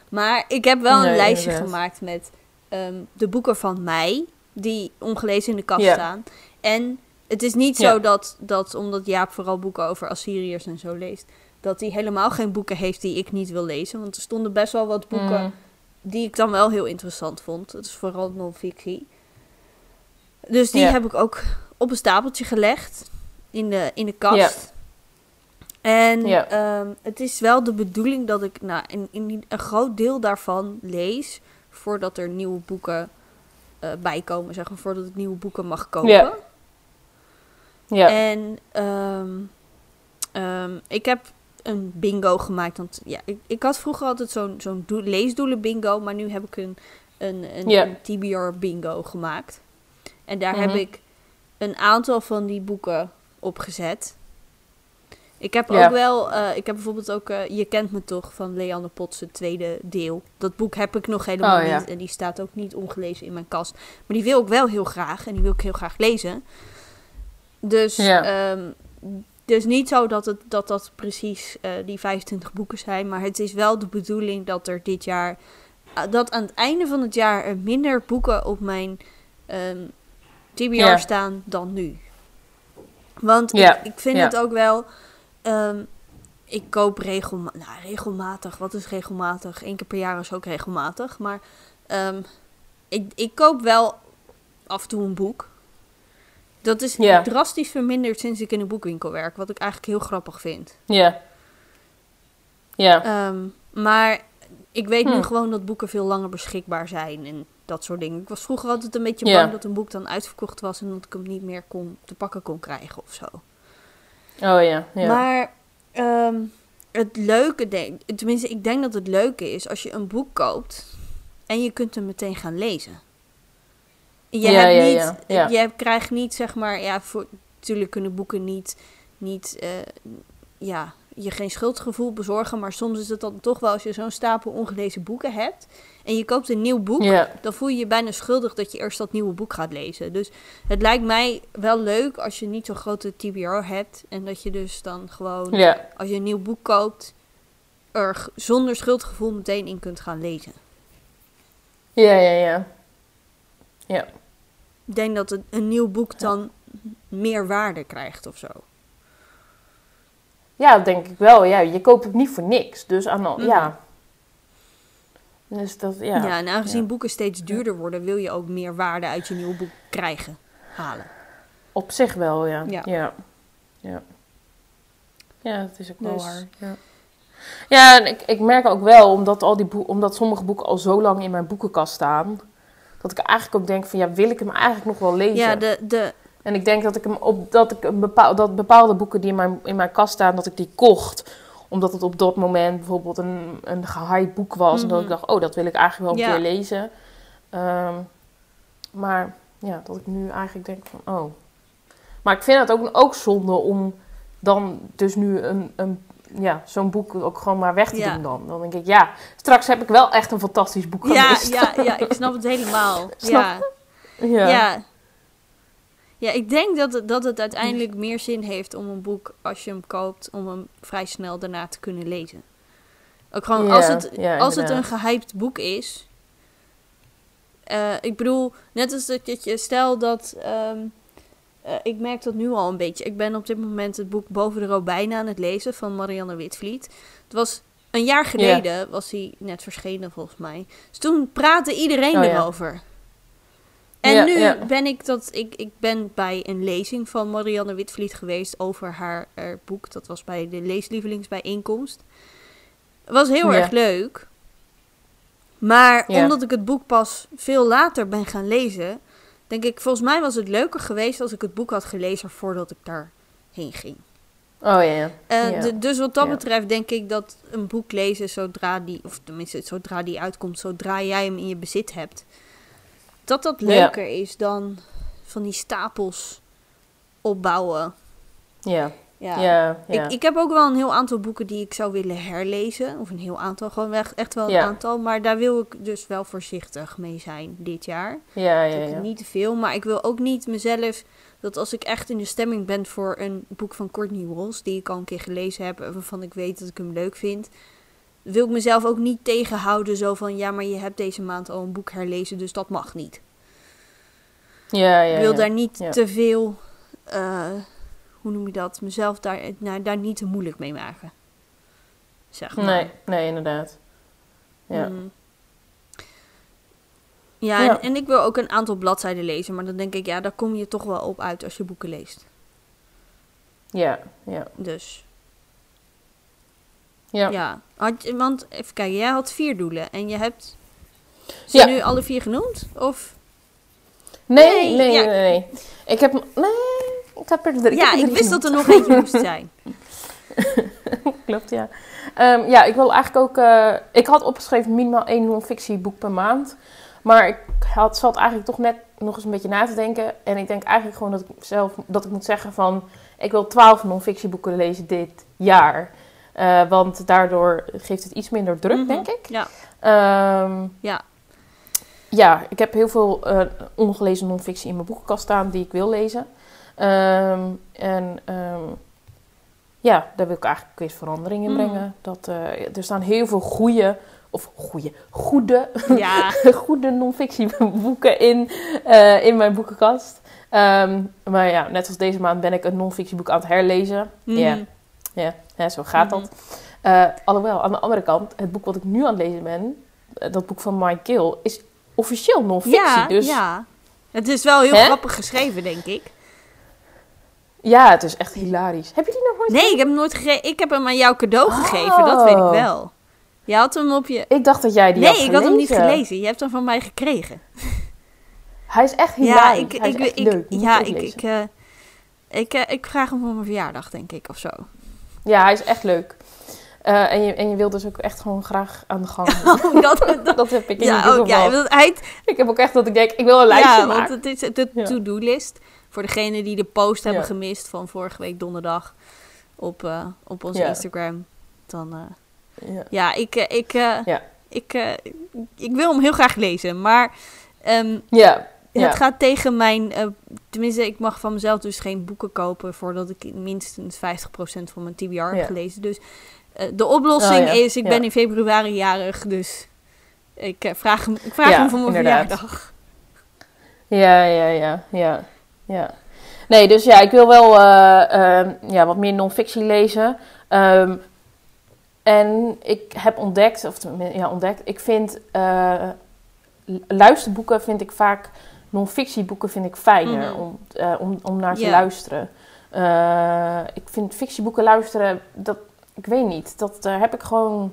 Maar ik heb wel een lijstje inderdaad. gemaakt met ehm, de boeken van mij, die ongelezen in de kast staan. En het is niet zo dat, dat, omdat Jaap vooral boeken over Assyriërs en zo leest, dat hij helemaal geen boeken heeft die ik niet wil lezen. Want er stonden best wel wat boeken Hmm. die ik dan wel heel interessant vond. Het is vooral non-fictie. Dus die heb ik ook op een stapeltje gelegd in de, in de kast. En ehm, het is wel de bedoeling dat ik nou, in, in een groot deel daarvan lees voordat er nieuwe boeken eh bij komen, zeg maar, voordat ik nieuwe boeken mag kopen. Ja. Ja. En ehm, ehm, ik heb een bingo gemaakt. Want ja, ik, ik had vroeger altijd zo'n zo'n doe- leesdoelen bingo. Maar nu heb ik een, een, een TBR bingo gemaakt. En daar heb Mhm. ik een aantal van die boeken opgezet. Ik heb Ja. ook wel, eh, ik heb bijvoorbeeld ook eh, Je kent me toch van Leander Potts, het tweede deel. Dat boek heb ik nog helemaal Oh, ja. niet en die staat ook niet ongelezen in mijn kast. Maar die wil ik wel heel graag en die wil ik heel graag lezen. Dus, Ja. dus niet zo dat het, dat, dat precies eh, die 25 boeken zijn, maar het is wel de bedoeling dat er dit jaar, dat aan het einde van het jaar er minder boeken op mijn ehm, TBR staan dan nu. Want ik, ik vind het ook wel. ehm, ik koop regelma nou, regelmatig. Wat is regelmatig? Eén keer per jaar is ook regelmatig. Maar ehm, ik, ik koop wel af en toe een boek. Dat is drastisch verminderd sinds ik in een boekwinkel werk. Wat ik eigenlijk heel grappig vind. Ja. Ja. Ehm, maar ik weet nu Hm. gewoon dat boeken veel langer beschikbaar zijn. En dat soort dingen. Ik was vroeger altijd een beetje bang dat een boek dan uitverkocht was. En dat ik hem niet meer kon, te pakken kon krijgen of zo. Oh ja. ja. Maar ehm, het leuke, denk, tenminste, ik denk dat het leuke is als je een boek koopt en je kunt hem meteen gaan lezen. Je, Ja, hebt ja, niet, je krijgt niet, zeg maar, ja, voor, natuurlijk kunnen boeken niet, niet eh, ja, je geen schuldgevoel bezorgen, maar soms is het dan toch wel als je zo'n stapel ongelezen boeken hebt en je koopt een nieuw boek, dan voel je je bijna schuldig dat je eerst dat nieuwe boek gaat lezen. Dus het lijkt mij wel leuk als je niet zo'n grote TBR hebt. En dat je dus dan gewoon, als je een nieuw boek koopt, er zonder schuldgevoel meteen in kunt gaan lezen. Ja, ja, ja. Ja. Ik denk dat het, een nieuw boek dan meer waarde krijgt of zo. Ja, dat denk ik wel. Ja, je koopt het niet voor niks. Dus aan al, Mhm. ja. Dus dat, ja. Ja, en aangezien Ja. boeken steeds duurder worden, wil je ook meer waarde uit je nieuwe boek krijgen, halen. Op zich wel, ja. Ja. Ja. Ja, ja. dat is ook wel Dus- waar. Ja, ja en ik, ik merk ook wel, omdat, al die omdat sommige boeken al zo lang in mijn boekenkast staan, dat ik eigenlijk ook denk van, ja, wil ik hem eigenlijk nog wel lezen? Ja, de, de, En ik denk dat ik hem op dat ik een bepaal, dat bepaalde boeken die in mijn, in mijn kast staan, dat ik die kocht. Omdat het op dat moment bijvoorbeeld een, een gehyped boek was. En dat ik Mhm. dacht, oh, dat wil ik eigenlijk wel een Ja. keer lezen. Ehm, maar ja, dat ik nu eigenlijk denk van, oh. Maar ik vind het ook, ook zonde om dan dus nu een, een, ja, zo'n boek ook gewoon maar weg te Ja. doen dan. Dan denk ik, ja, straks heb ik wel echt een fantastisch boek ja, gemist. ja, ja, ik snap het helemaal. (laughs) Snap ja. ja. Ja. Ja. ik denk dat het, dat het uiteindelijk meer zin heeft om een boek, als je hem koopt, om hem vrij snel daarna te kunnen lezen. Ook gewoon als, het, als het een gehyped boek is. Eh, ik bedoel, net als dat je, stel dat. ehm, eh, ik merk dat nu al een beetje. Ik ben op dit moment het boek Boven de Robijnen aan het lezen van Marianne Witvliet. Het was een jaar geleden was hij net verschenen volgens mij. Dus toen praatte iedereen Oh, ja. En Ja, nu ja. ben ik dat ik, ik ben bij een lezing van Marianne Witvliet geweest over haar, eh, boek. Dat was bij de leeslievelingsbijeenkomst. Was heel Ja. erg leuk. Maar omdat ik het boek pas veel later ben gaan lezen, denk ik, volgens mij was het leuker geweest als ik het boek had gelezen voordat ik daarheen ging. Oh ja. Eh, dus wat dat betreft denk ik dat een boek lezen zodra die, of tenminste zodra die uitkomt, zodra jij hem in je bezit hebt, dat dat Ja. leuker is dan van die stapels opbouwen. Ja, Ja. ja, ja. Ik, ik heb ook wel een heel aantal boeken die ik zou willen herlezen. Of een heel aantal, gewoon echt, echt wel een Ja. aantal. Maar daar wil ik dus wel voorzichtig mee zijn dit jaar. ja, ja, ja. Niet te veel, maar ik wil ook niet mezelf... Dat als ik echt in de stemming ben voor een boek van Courtney Walls... die ik al een keer gelezen heb en waarvan ik weet dat ik hem leuk vind... wil ik mezelf ook niet tegenhouden zo van... ja, maar je hebt deze maand al een boek herlezen, dus dat mag niet. Ja, ja, ik wil ja. daar niet Ja. te veel... eh, hoe noem je dat? Mezelf daar, nou, daar niet te moeilijk mee maken. Zeg maar. Nee, nee, inderdaad. Ja. Mm. Ja, Ja. En, en ik wil ook een aantal bladzijden lezen, maar dan denk ik, ja, daar kom je toch wel op uit als je boeken leest. Ja, ja. Dus Ja. ja, Had je- want even kijken, jij had vier doelen en je hebt ze Ja. nu alle vier genoemd? Of? Nee, Nee, nee, ja. nee, nee. Ik heb... Nee, ik heb er drie. ja, er ik wist dat er nog eentje (laughs) moest zijn. (laughs) Klopt, ja. Ehm, ja, ik wil eigenlijk ook... eh, ik had opgeschreven minimaal één non-fictieboek per maand. Maar ik had, zat eigenlijk toch net nog eens een beetje na te denken. En ik denk eigenlijk gewoon dat ik zelf... Dat ik moet zeggen van... Ik wil twaalf non-fictieboeken lezen dit jaar. Eh, want daardoor geeft het iets minder druk, Mhm. denk ik. Ja, Ehm, ja. ja, ik heb heel veel eh, ongelezen non-fictie in mijn boekenkast staan die ik wil lezen. Ehm, en ehm, ja, daar wil ik eigenlijk weer verandering in Mhm. brengen. Dat, eh, er staan heel veel goede, of goede, goede, Ja, (laughs) goede non-fictieboeken in, in mijn boekenkast. Maar ja, net als deze maand ben ik een non-fictieboek aan het herlezen. Ja, Mhm. Ja, zo gaat dat. Eh, alhoewel, aan de andere kant, het boek wat ik nu aan het lezen ben, eh, dat boek van Mike Gill, is officieel non-fictie. ja, dus ja. Het is wel heel Hè? grappig geschreven, denk ik. ja, het is echt hilarisch. Heb je die nog nooit Nee, ik heb hem nooit gegeven. Ik heb hem aan jou cadeau gegeven, dat weet ik Oh. wel. Je had hem op je... Ik dacht dat jij die nee, had ik had hem niet gelezen. Je hebt hem van mij gekregen. (laughs) Hij is echt Ja, hilarisch. ik, Hij is ik, echt ik, leuk. Ja, het ik, ik, eh, ik, eh, ik vraag hem voor mijn verjaardag, denk ik, of zo. Ja, hij is echt leuk. Eh, en, je, en je wilt dus ook echt gewoon graag aan de gang. (laughs) Oh, dat, (laughs) dat, heb ik in ja, ieder ook, ja, hij, Ik heb ook echt dat ik denk, ik wil een lijstje ja, maken. want het is de Ja. to-do-list. Voor degenen die de post hebben Ja. gemist van vorige week donderdag op, eh, op onze. Instagram. Dan, eh, Ja. ja, ik, ik, ik, ik wil hem heel graag lezen, maar ehm, Ja. Ja. Het gaat tegen mijn. eh, tenminste, ik mag van mezelf dus geen boeken kopen voordat ik minstens 50% van mijn TBR heb gelezen. Dus eh, de oplossing Oh, is: ik ben in februari jarig, dus ik eh, vraag hem, ik vraag hem voor mijn inderdaad. verjaardag. Ja, ja, ja, ja, ja. Nee, dus ja, ik wil wel ja, wat meer non-fictie lezen. Ehm, en ik heb ontdekt, of ja, ontdekt, ik vind lu- luisterboeken vind ik vaak, non-fictieboeken vind ik fijner Mhm. om, eh, om, om naar te luisteren. Eh, ik vind fictieboeken luisteren, dat, ik weet niet, dat eh, heb ik gewoon,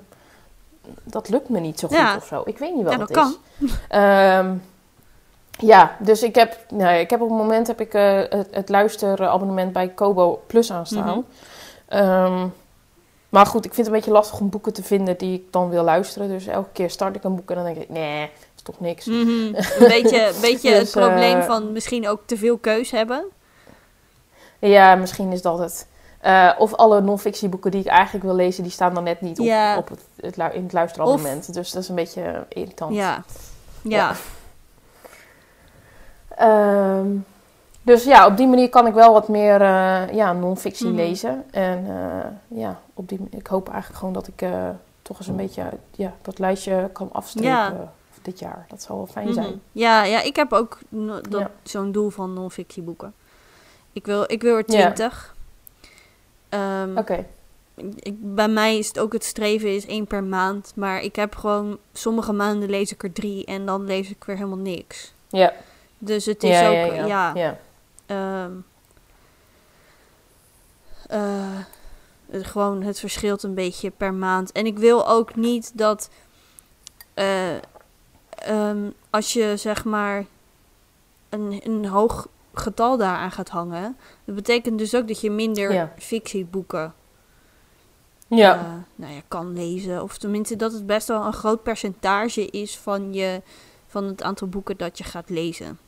dat lukt me niet zo goed Ja. of zo. Ik weet niet wat Ja, het dat is. Ehm, ja, dus ik heb, nou, ik heb op het moment heb ik het, het luisterabonnement bij Kobo Plus aanstaan. Ehm, maar goed, ik vind het een beetje lastig om boeken te vinden die ik dan wil luisteren. Dus elke keer start ik een boek en dan denk ik, nee, is toch niks. (laughs) Een beetje, een beetje Dus, het probleem eh, van misschien ook te veel keus hebben. Ja, misschien is dat het. Eh, of alle non-fictieboeken die ik eigenlijk wil lezen, die staan dan net niet op, Ja. op het, het, lu- in het luisterabonnement. Dus dat is een beetje irritant. Ja. Ja. Ja. Ehm, dus ja, op die manier kan ik wel wat meer eh, ja, non-fictie Mhm. lezen. En eh, ja, op die, ik hoop eigenlijk gewoon dat ik eh, toch eens een beetje ja, dat lijstje kan afstrepen Ja. dit jaar. Dat zou wel fijn Mhm. zijn. Ja, ja, ik heb ook no- dat- Ja. zo'n doel van non-fictieboeken. Ik wil, ik wil er twintig. Ehm, Oké. ik, bij mij is het ook het streven is één per maand. Maar ik heb gewoon, sommige maanden lees ik er drie en dan lees ik weer helemaal niks. Ja. Dus het is ja, ook, ja, ja. ehm, eh, het- gewoon, het verschilt een beetje per maand. En ik wil ook niet dat eh, ehm, als je zeg maar een, een hoog getal daaraan gaat hangen, dat betekent dus ook dat je minder Ja. fictieboeken Ja. eh, nou ja, kan lezen. Of tenminste dat het best wel een groot percentage is van, je, van het aantal boeken dat je gaat lezen.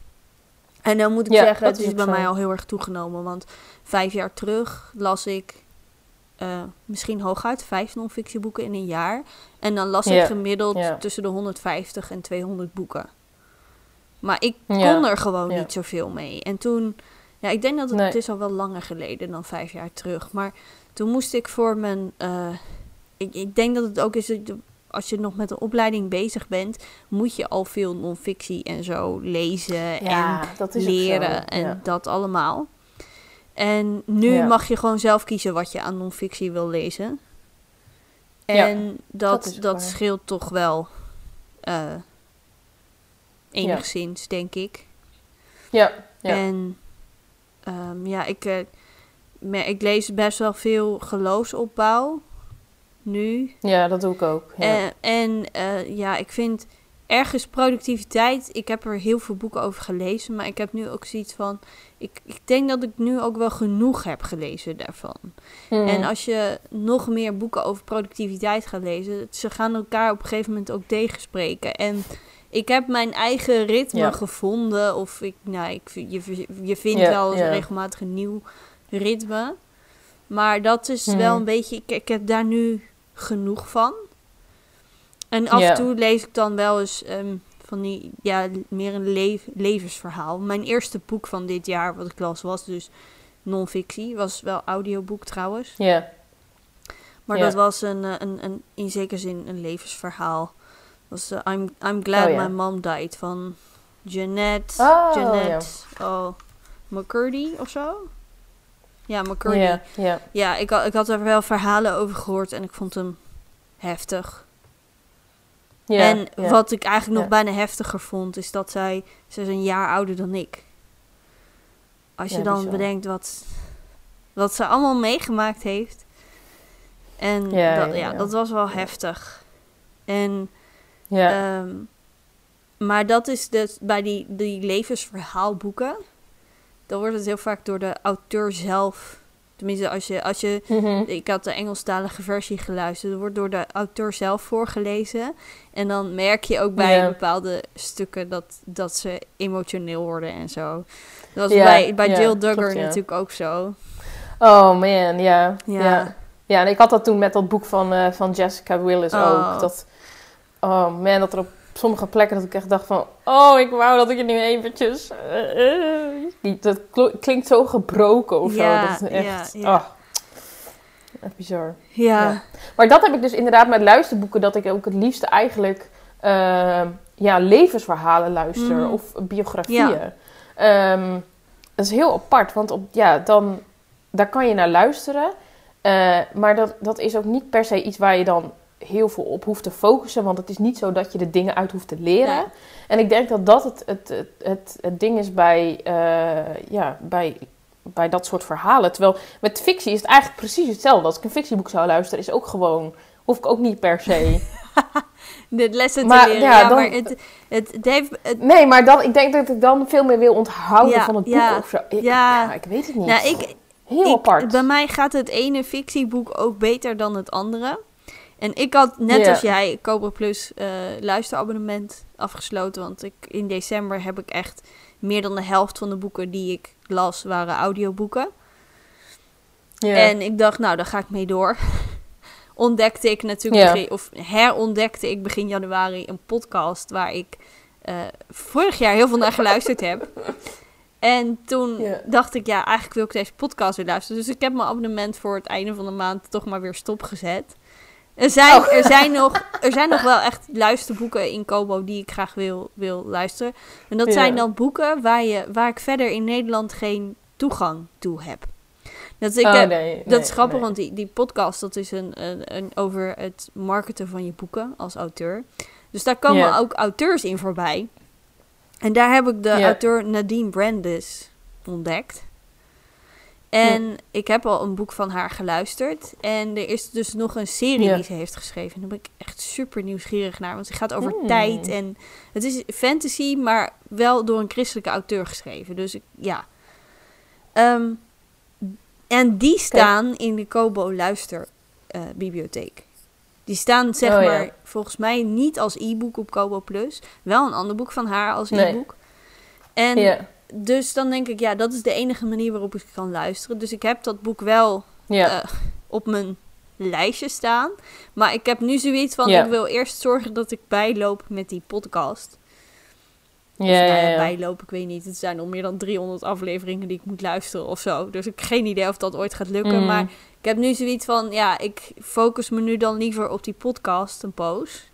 En dan moet ik Ja, zeggen, dat het is bij zo. mij al heel erg toegenomen. Want vijf jaar terug las ik eh, misschien hooguit vijf non-fictieboeken in een jaar. En dan las ik gemiddeld tussen de 150 en 200 boeken. Maar ik kon er gewoon niet zoveel mee. En toen, ja, ik denk dat het, Nee. het is al wel langer geleden dan vijf jaar terug. Maar toen moest ik voor mijn. eh, ik, ik denk dat het ook is. Als je nog met een opleiding bezig bent, moet je al veel non-fictie en zo lezen Ja, dat is leren en dat allemaal. En nu Ja. mag je gewoon zelf kiezen wat je aan non-fictie wil lezen. En dat, dat scheelt toch wel eh, enigszins, denk ik. Ja. Ja. En ehm, ja, ik, eh, ik lees best wel veel geloofsopbouw nu. ja, dat doe ik ook. Ja. En, en eh, ja, ik vind ergens productiviteit. Ik heb er heel veel boeken over gelezen, maar ik heb nu ook zoiets van. Ik, ik denk dat ik nu ook wel genoeg heb gelezen daarvan. Mhm. En als je nog meer boeken over productiviteit gaat lezen, ze gaan elkaar op een gegeven moment ook tegenspreken. En ik heb mijn eigen ritme Ja. gevonden. Of ik, nou, ik, je, je vindt Ja, wel ja. regelmatig een nieuw ritme. Maar dat is Mhm. wel een beetje. Ik, ik heb daar nu genoeg van. En af en toe lees ik dan wel eens ehm, van die, ja, meer een le- levensverhaal. Mijn eerste boek van dit jaar, wat ik las, was dus non-fictie. Was wel audioboek trouwens. ja. Maar Ja. dat was een, eh, een, een, in zekere zin een levensverhaal. Was eh, I'm, I'm Glad Oh, ja. My Mom Died van Jeanette, Oh, Jeanette oh, McCurdy of zo? Ja, McCurdy. Ja. Ja, ik, had, ik had er wel verhalen over gehoord en ik vond hem heftig. Ja. en ja. wat ik eigenlijk nog bijna heftiger vond, is dat zij... Ze is een jaar ouder dan ik. Als je dan bizar. bedenkt wat, wat ze allemaal meegemaakt heeft. En Ja, dat, ja, dat was wel heftig. En, Ja. ehm, maar dat is dus bij die, die levensverhaalboeken. Dan wordt het heel vaak door de auteur zelf. Tenminste, als je, als je Mhm. ik had de Engelstalige versie geluisterd. Er wordt door de auteur zelf voorgelezen. En dan merk je ook bij bepaalde stukken dat, dat ze emotioneel worden en zo. Dat was bij, bij Jill Duggar klopt, natuurlijk ook zo. Oh man, ja. Ja. ja. En ik had dat toen met dat boek van, eh, van Jessica Willis Oh. ook. Dat, oh man, dat er op sommige plekken dat ik echt dacht van... Oh, ik wou dat ik het nu eventjes... die- dat klinkt zo gebroken of Ja, zo. Dat is echt... ja, ja. ah, echt bizar. Ja. Maar dat heb ik dus inderdaad met luisterboeken... dat ik ook het liefste eigenlijk... eh, ja, levensverhalen luister. Mhm. Of biografieën. Ehm, dat is heel apart. Want op, ja, dan, daar kan je naar luisteren... Maar dat, dat is ook niet per se iets waar je dan heel veel op hoeft te focussen. Want het is niet zo dat je de dingen uit hoeft te leren. Nee. En ik denk dat dat het, het, het, het, het ding is bij, eh, ja, bij, bij dat soort verhalen. Terwijl met fictie is het eigenlijk precies hetzelfde. Als ik een fictieboek zou luisteren, is ook gewoon... Hoef ik ook niet per se. (laughs) de lessen Maar, te leren. ja, Ja, dan- maar het, het, het heeft... Het, Nee, maar dan, ik denk dat ik dan veel meer wil onthouden Ja, van het boek ja, of zo. Ik, ja. ja, ik weet het niet. nou, ik, Heel ik, apart. Bij mij gaat het ene fictieboek ook beter dan het andere. En ik had, net als jij, Cobra Plus eh, luisterabonnement afgesloten. Want ik, in december heb ik echt meer dan de helft van de boeken die ik las, waren audioboeken. En ik dacht, nou, daar ga ik mee door. (laughs) Ontdekte ik natuurlijk, begin- of herontdekte ik begin januari een podcast waar ik eh, vorig jaar heel veel naar geluisterd heb. (laughs) En toen dacht ik, ja, eigenlijk wil ik deze podcast weer luisteren. Dus ik heb mijn abonnement voor het einde van de maand toch maar weer stopgezet. Er zijn, Oh. er zijn, nog, er zijn nog wel echt luisterboeken in Kobo die ik graag wil, wil luisteren. En dat Ja. zijn dan boeken waar, je, waar ik verder in Nederland geen toegang toe heb. Dat, is- ik Oh, heb- nee, dat nee, is grappig, nee. want die, die podcast dat is een, een, een over het marketen van je boeken als auteur. Dus daar komen ook auteurs in voorbij. En daar heb ik de auteur Nadine Brandis ontdekt. En ik heb al een boek van haar geluisterd. En er is dus nog een serie Ja. die ze heeft geschreven. Daar ben ik echt super nieuwsgierig naar. Want het gaat over Hmm. tijd. En het is fantasy, maar wel door een christelijke auteur geschreven. Dus ik, ja. Ehm, en die staan in de Kobo Luister eh. Die staan zeg Oh, ja. maar volgens mij niet als e-book op Kobo Plus. Wel een ander boek van haar als Nee. e-book. En dus dan denk ik, ja, dat is de enige manier waarop ik kan luisteren. Dus ik heb dat boek wel ja. eh, op mijn lijstje staan. Maar ik heb nu zoiets van, Ja. ik wil eerst zorgen dat ik bijloop met die podcast. ja, nou ja, ja, ja. bijloop, ik weet niet. Het zijn al meer dan 300 afleveringen die ik moet luisteren of zo. Dus ik heb geen idee of dat ooit gaat lukken. Mm. Maar ik heb nu zoiets van, ja, ik focus me nu dan liever op die podcast een poos.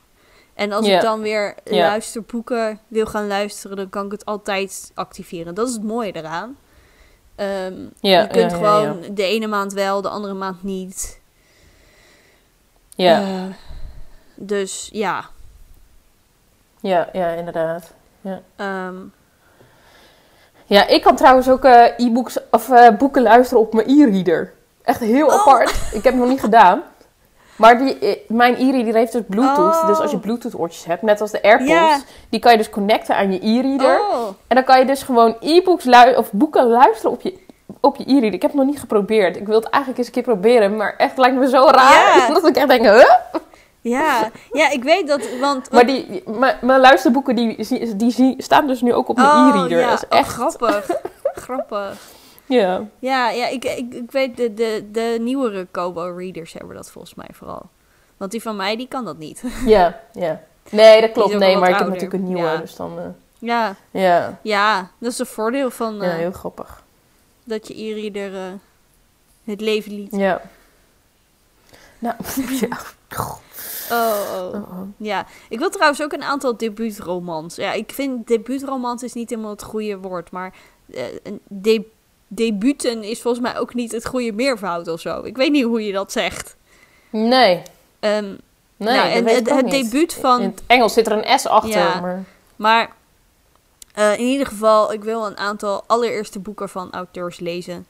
En als Ja. ik dan weer Ja. luisterboeken wil gaan luisteren, dan kan ik het altijd activeren. Dat is het mooie eraan. Ehm, Ja, je kunt ja, ja, gewoon de ene maand wel, de andere maand niet. Ja, Eh, dus ja. ja, ja, inderdaad. ehm, Ja, ik kan trouwens ook eh, e-books of eh, boeken luisteren op mijn e-reader. Echt heel Oh. apart. Ik heb het nog niet gedaan. Maar die, eh, mijn e-reader heeft dus Bluetooth. Oh. Dus als je Bluetooth oortjes hebt, net als de AirPods, die kan je dus connecten aan je e-reader. oh, En dan kan je dus gewoon e-books lu- of boeken luisteren op je, op je e-reader. Ik heb het nog niet geprobeerd. Ik wil het eigenlijk eens een keer proberen, maar echt lijkt me zo raar. Ja. (laughs) Dat ik echt denk, huh? ja. ja, ik weet dat, want... Maar die, mijn, mijn luisterboeken die, die, die, staan dus nu ook op mijn Oh, e-reader. ja. Dat is Oh, echt... grappig. (laughs) grappig. Ja. Ja, ja ik, ik, ik weet, de, de, de nieuwere Kobo-readers hebben dat volgens mij vooral. Want die van mij, die kan dat niet. (laughs) Ja, ja. Nee, dat klopt. Nee, maar ik heb natuurlijk een nieuwe, Ja. dus dan... eh, ja, ja. ja, dat is een voordeel van ja, eh, heel grappig. dat je e-reader eh, het leven liet. Ja. (laughs) Nou, (laughs) ja. Oh, oh. Oh, oh. Ja, ik wil trouwens ook een aantal debuutromans. Ja, ik vind debuutromans is niet helemaal het goede woord, maar een de debuten is volgens mij ook niet het goede meervoud of zo. Ik weet niet hoe je dat zegt. Nee. Ehm, Nee, nou, en het, het debuut van In het Engels zit er een S achter, Ja. maar... Maar eh, in ieder geval, ik wil een aantal allereerste boeken van auteurs lezen.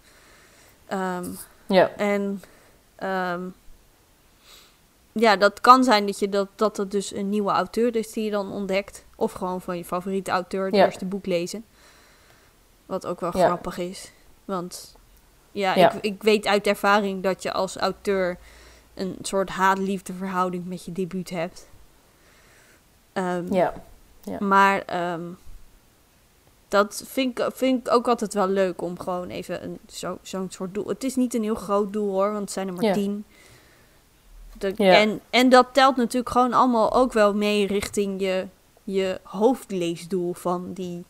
Ehm, Ja. en ehm, ja, dat kan zijn dat, je dat, dat het dus een nieuwe auteur is die je dan ontdekt. Of gewoon van je favoriete auteur het Ja. eerste boek lezen. Wat ook wel Ja. grappig is. Want ja, Ja. Ik, ik weet uit ervaring dat je als auteur een soort haat-liefde verhouding met je debuut hebt. Ehm, Ja. maar ehm, dat vind ik, vind ik ook altijd wel leuk om gewoon even een, zo, zo'n soort doel. Het is niet een heel groot doel hoor, want het zijn er maar Ja. tien. De- Ja. en, en dat telt natuurlijk gewoon allemaal ook wel mee richting je, je hoofdleesdoel van die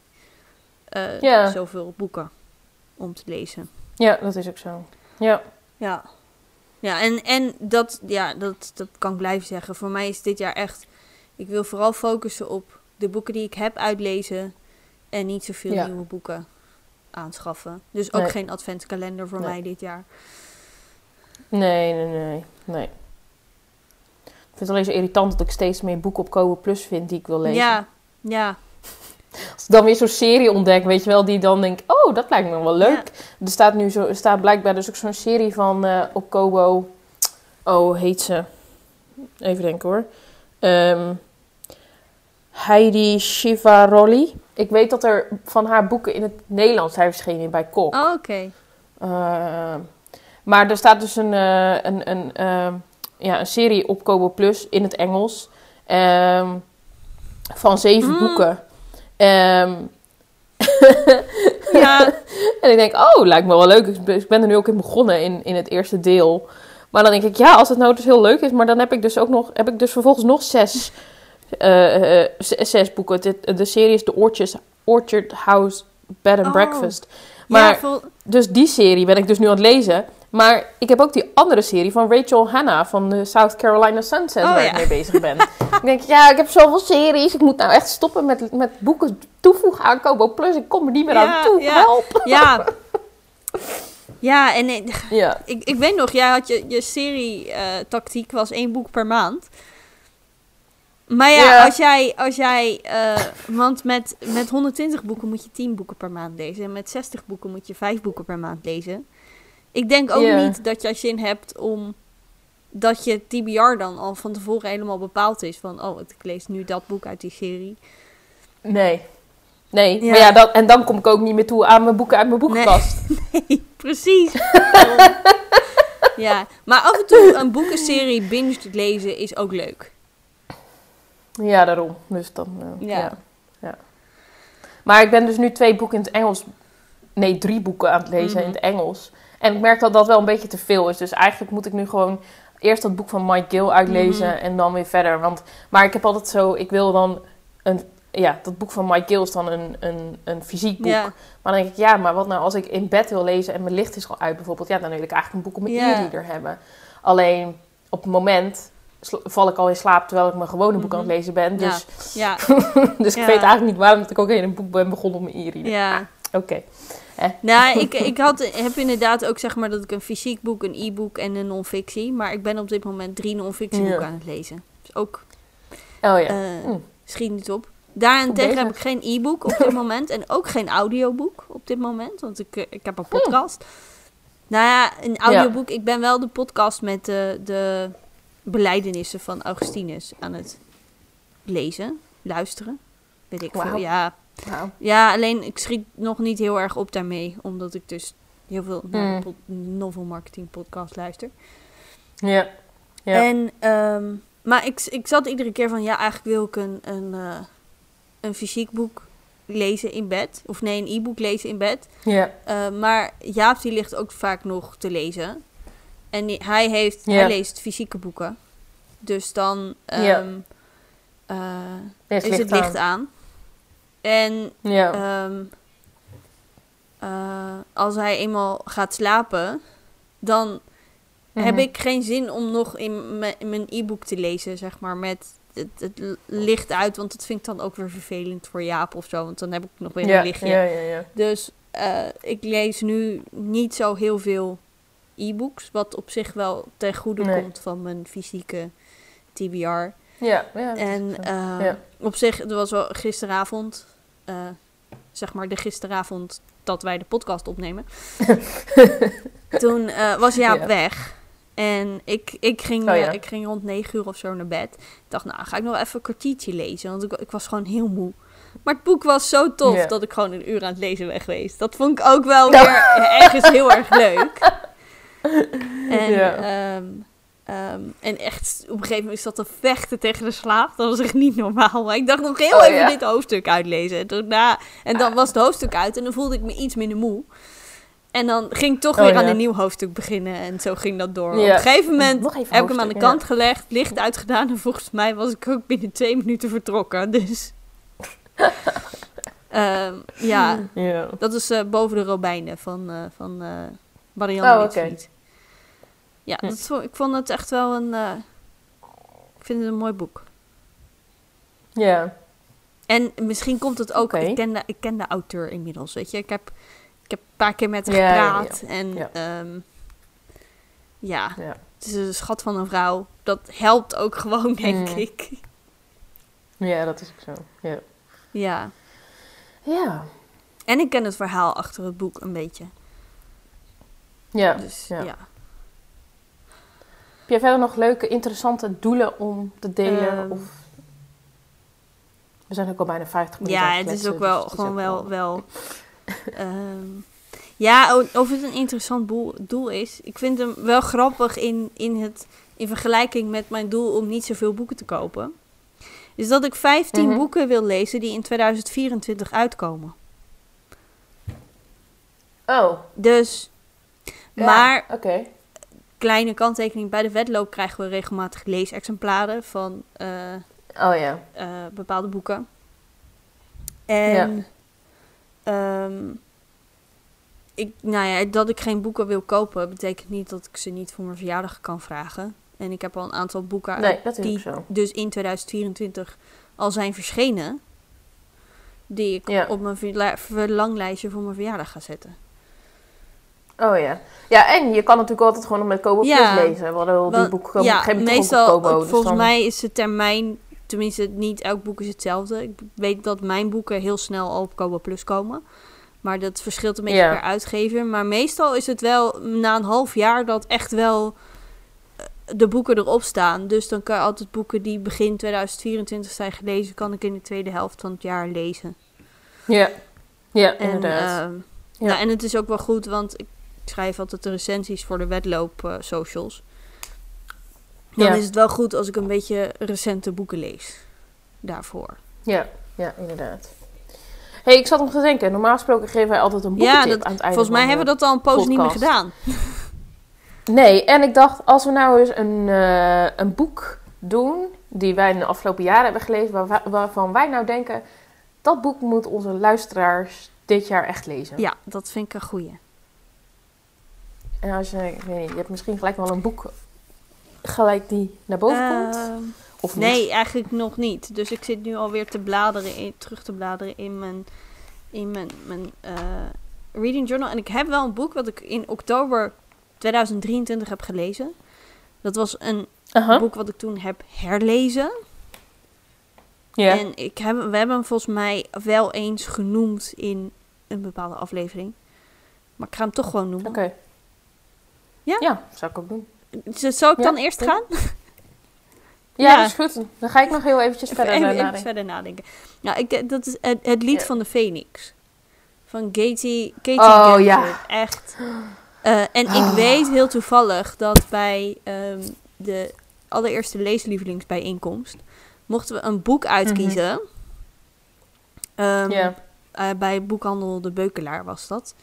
eh, Ja. zoveel boeken om te lezen. ja, dat is ook zo. Ja. Ja. Ja, en, en dat, ja, dat, dat kan ik blijven zeggen. Voor mij is dit jaar echt... Ik wil vooral focussen op de boeken die ik heb uitlezen... en niet zoveel Ja. nieuwe boeken aanschaffen. Dus ook Nee. geen adventskalender voor Nee. mij dit jaar. Nee, nee, nee, nee. Ik vind het alleen zo irritant dat ik steeds meer boeken op Kobo Plus vind die ik wil lezen. Ja, ja. Als ik dan weer zo'n serie ontdek, weet je wel, die dan denk oh, dat lijkt me wel leuk. Er staat nu zo, er staat blijkbaar dus ook zo'n serie van eh, op Kobo. Oh, heet ze? Even denken hoor. Ehm, Heidi Shivaroli. Ik weet dat er van haar boeken in het Nederlands zijn verschenen bij Kok. Oh, oké. Eh, maar er staat dus een, eh, een, een, eh, ja, een serie op Kobo Plus in het Engels. ehm, van zeven Mm. boeken. Ehm, Ja, (laughs) en ik denk, oh, lijkt me wel leuk. Ik ben- er nu ook in begonnen in, in het eerste deel. Maar dan denk ik, ja, als het nou dus heel leuk is. Maar dan heb ik dus ook nog, heb ik dus vervolgens nog zes, eh, eh, zes boeken. De, de serie is The Orchard, Orchard House Bed and Oh. Breakfast. maar vol- dus die serie ben ik dus nu aan het lezen. Maar ik heb ook die andere serie van Rachel Hanna van de South Carolina Sunset Oh, waar ja. ik mee bezig ben. (laughs) ik denk, ja, ik heb zoveel series. Ik moet nou echt stoppen met, met boeken toevoegen aan Kobo Plus. Ik kom er niet meer aan toe. ja. Help! ja. (laughs) Ja, en eh, Ja. ik, ik weet nog, jij had je, je serie-tactiek was één boek per maand. Maar ja, Ja. als jij, als jij eh, want met, met 120 boeken moet je 10 boeken per maand lezen. En met 60 boeken moet je 5 boeken per maand lezen. Ik denk ook niet dat je zin hebt om, dat je TBR dan al van tevoren helemaal bepaald is. Van, oh, ik lees nu dat boek uit die serie. Nee. Nee, Ja. maar ja, dat, en dan kom ik ook niet meer toe aan mijn boeken uit mijn boekenkast. (laughs) Nee, precies. Daarom. ja, maar af en toe een boekenserie binge lezen is ook leuk. Ja, daarom. Dus dan, eh, Ja. ja. ja. Maar ik ben dus nu twee boeken in het Engels... Nee, drie boeken aan het lezen Mhm. in het Engels. En ik merk dat dat wel een beetje te veel is. Dus eigenlijk moet ik nu gewoon eerst dat boek van Mike Gill uitlezen Mhm. en dan weer verder. Want, maar ik heb altijd zo... Ik wil dan een... Ja, dat boek van Mike Gill is dan een, een, een fysiek boek. Maar dan denk ik, ja, maar wat nou als ik in bed wil lezen en mijn licht is al uit bijvoorbeeld. Ja, dan wil ik eigenlijk een boek op mijn e-reader hebben. Alleen op het moment val ik al in slaap terwijl ik mijn gewone boek aan het Mhm. lezen ben. Ja. Dus, ja, (laughs) dus ik Ja. weet eigenlijk niet waarom dat ik ook in een boek ben begonnen op mijn e-reader. ja. Oké. (laughs) Nou, ik, ik had, heb inderdaad ook zeg maar dat ik een fysiek boek, een e-book en een non-fictie. Maar ik ben op dit moment drie non-fictieboeken Ja. aan het lezen. Dus ook, Oh ja. eh Mm. schiet niet op. Daarentegen heb ik geen e-book op dit (laughs) moment. En ook geen audioboek op dit moment. Want ik, eh, ik heb een podcast. Nou ja, een audioboek. Ik ben wel de podcast met de, de belijdenissen van Augustinus aan het lezen. Luisteren. Weet ik veel. Wauw. Ja, Ja, alleen ik schiet nog niet heel erg op daarmee. Omdat ik dus heel veel naar Mm. pod- novel marketing podcast luister. ja. En, ehm, maar ik, ik zat iedere keer van, ja, eigenlijk wil ik een, een, eh, een fysiek boek lezen in bed. Of nee, een e-book lezen in bed. ja. Eh, maar Jaap die ligt ook vaak nog te lezen. En die- hij, heeft, hij leest fysieke boeken. Dus dan ehm, eh, is het licht aan. En Ja. Ehm, eh, als hij eenmaal gaat slapen, dan heb Mhm. ik geen zin om nog in mijn- in mijn e-book te lezen, zeg maar, met het, het licht uit. Want dat vind ik dan ook weer vervelend voor Jaap of zo, want dan heb ik nog weer ja. een lichtje. Ja, ja, ja. Dus eh, ik lees nu niet zo heel veel e-books, wat op zich wel ten goede Nee. komt van mijn fysieke TBR. Ja, ja, En eh, Ja. op zich, het was wel gisteravond, eh, zeg maar de gisteravond dat wij de podcast opnemen. (laughs) Toen eh, was Jaap Ja. weg. En ik, ik, ging, Oh, ja. eh, ik ging rond negen uur of zo naar bed. Ik dacht, nou ga ik nog even een kwartiertje lezen. Want ik, ik was gewoon heel moe. Maar het boek was zo tof Ja. dat ik gewoon een uur aan het lezen ben geweest. Dat vond ik ook wel weer ergens heel erg leuk. (laughs) En, Ja. Ehm, en echt, op een gegeven moment zat te vechten tegen de slaap. Dat was echt niet normaal. Maar ik dacht nog heel Oh, even ja. dit hoofdstuk uitlezen. En, toen, na, en dan was het hoofdstuk uit en dan voelde ik me iets minder moe. En dan ging ik toch Oh, weer aan een nieuw hoofdstuk beginnen. En zo ging dat door. Ja. Op een gegeven moment heb ik hem aan de kant gelegd, licht uitgedaan. En volgens mij was ik ook binnen twee minuten vertrokken. Dus (laughs) Ehm, ja, Ja. dat is eh, boven de robijnen van, eh van eh Marianne Oh. Ja, Hm. dat ik vond het echt wel een... eh, ik vind het een mooi boek. Ja. En misschien komt het ook... Ik, ken de, ik ken de auteur inmiddels, weet je. Ik heb, ik heb een paar keer met haar gepraat. En ja, Ja. het is een schat van een vrouw. Dat helpt ook gewoon, denk Mm. ik. ja, dat is ook zo. Ja. Ja. Ja. En ik ken het verhaal achter het boek een beetje. Ja. Dus ja. Heb jij verder nog leuke, interessante doelen om te delen? Ehm. of... We zijn ook al bijna 50 minuten Ja, het is ook wel dus gewoon wel. wel (laughs) ehm, ja, of het een interessant doel is. Ik vind hem wel grappig in, in, het, in vergelijking met mijn doel om niet zoveel boeken te kopen. Is dat ik 15 Mhm. boeken wil lezen die in 2024 uitkomen. Oh, Dus, ja, maar Oké. Kleine kanttekening, bij de wedloop krijgen we regelmatig leesexemplaren van eh, Oh ja. eh, bepaalde boeken. En ehm, ik, nou ja, dat ik geen boeken wil kopen, betekent niet dat ik ze niet voor mijn verjaardag kan vragen. En ik heb al een aantal boeken Nee, die zo. dus in 2024 al zijn verschenen. Die ik Ja. op mijn verla- verlanglijstje voor mijn verjaardag ga zetten. Oh ja. Ja, en je kan natuurlijk altijd gewoon nog met Kobo Ja, Plus lezen. We hadden al die boek op een ja, gegeven moment meestal, op Kobo. dus volgens dan- mij is de termijn, tenminste niet elk boek is hetzelfde. Ik weet dat mijn boeken heel snel al op Kobo Plus komen. Maar dat verschilt een beetje per uitgever. Maar meestal is het wel na een half jaar dat echt wel eh, de boeken erop staan. Dus dan kan je altijd boeken die begin 2024 zijn gelezen, kan ik in de tweede helft van het jaar lezen. Ja, ja inderdaad. ehm, Ja. nou, en het is ook wel goed, want ik schrijf altijd de recensies voor de wedloop eh, socials. Dan Ja. is het wel goed als ik een beetje recente boeken lees. Daarvoor. ja, ja, inderdaad. hey, ik zat om te denken. Normaal gesproken geven wij altijd een boekentip Ja, dat- aan het einde Volgens mij hebben we dat al een poos niet meer gedaan. Nee, en ik dacht, als we nou eens een, eh, een boek doen... die wij in de afgelopen jaren hebben gelezen... waar- waarvan wij nou denken... dat boek moeten onze luisteraars dit jaar echt lezen. Ja, dat vind ik een goeie. En als je, ik weet niet, je hebt misschien gelijk wel een boek... gelijk die naar boven komt. Ehm, Of niet? nee, eigenlijk nog niet. Dus ik zit nu alweer te bladeren, in, terug te bladeren in mijn, in mijn, mijn eh, reading journal. En ik heb wel een boek wat ik in oktober 2023 heb gelezen. Dat was een boek wat ik toen heb herlezen. Ja. En ik heb, we hebben hem volgens mij wel eens genoemd in een bepaalde aflevering. Maar ik ga hem toch gewoon noemen. Oké. Ja? Ja, zou ik ook doen. Z- Zal ik Ja, dan eerst gaan? (laughs) Ja, Ja. dat is goed. Dan ga ik nog heel eventjes Even, verder even, naar even nadenken. verder nadenken. Ja, ik, eh, dat is het, het lied Ja. van de Phoenix. Van Katie, Katie Oh, ja. Echt. Eh, en ik Ah. weet heel toevallig dat bij ehm, de allereerste leeslievelingsbijeenkomst... mochten we een boek uitkiezen. Ja. eh, bij boekhandel De Beukelaar was dat.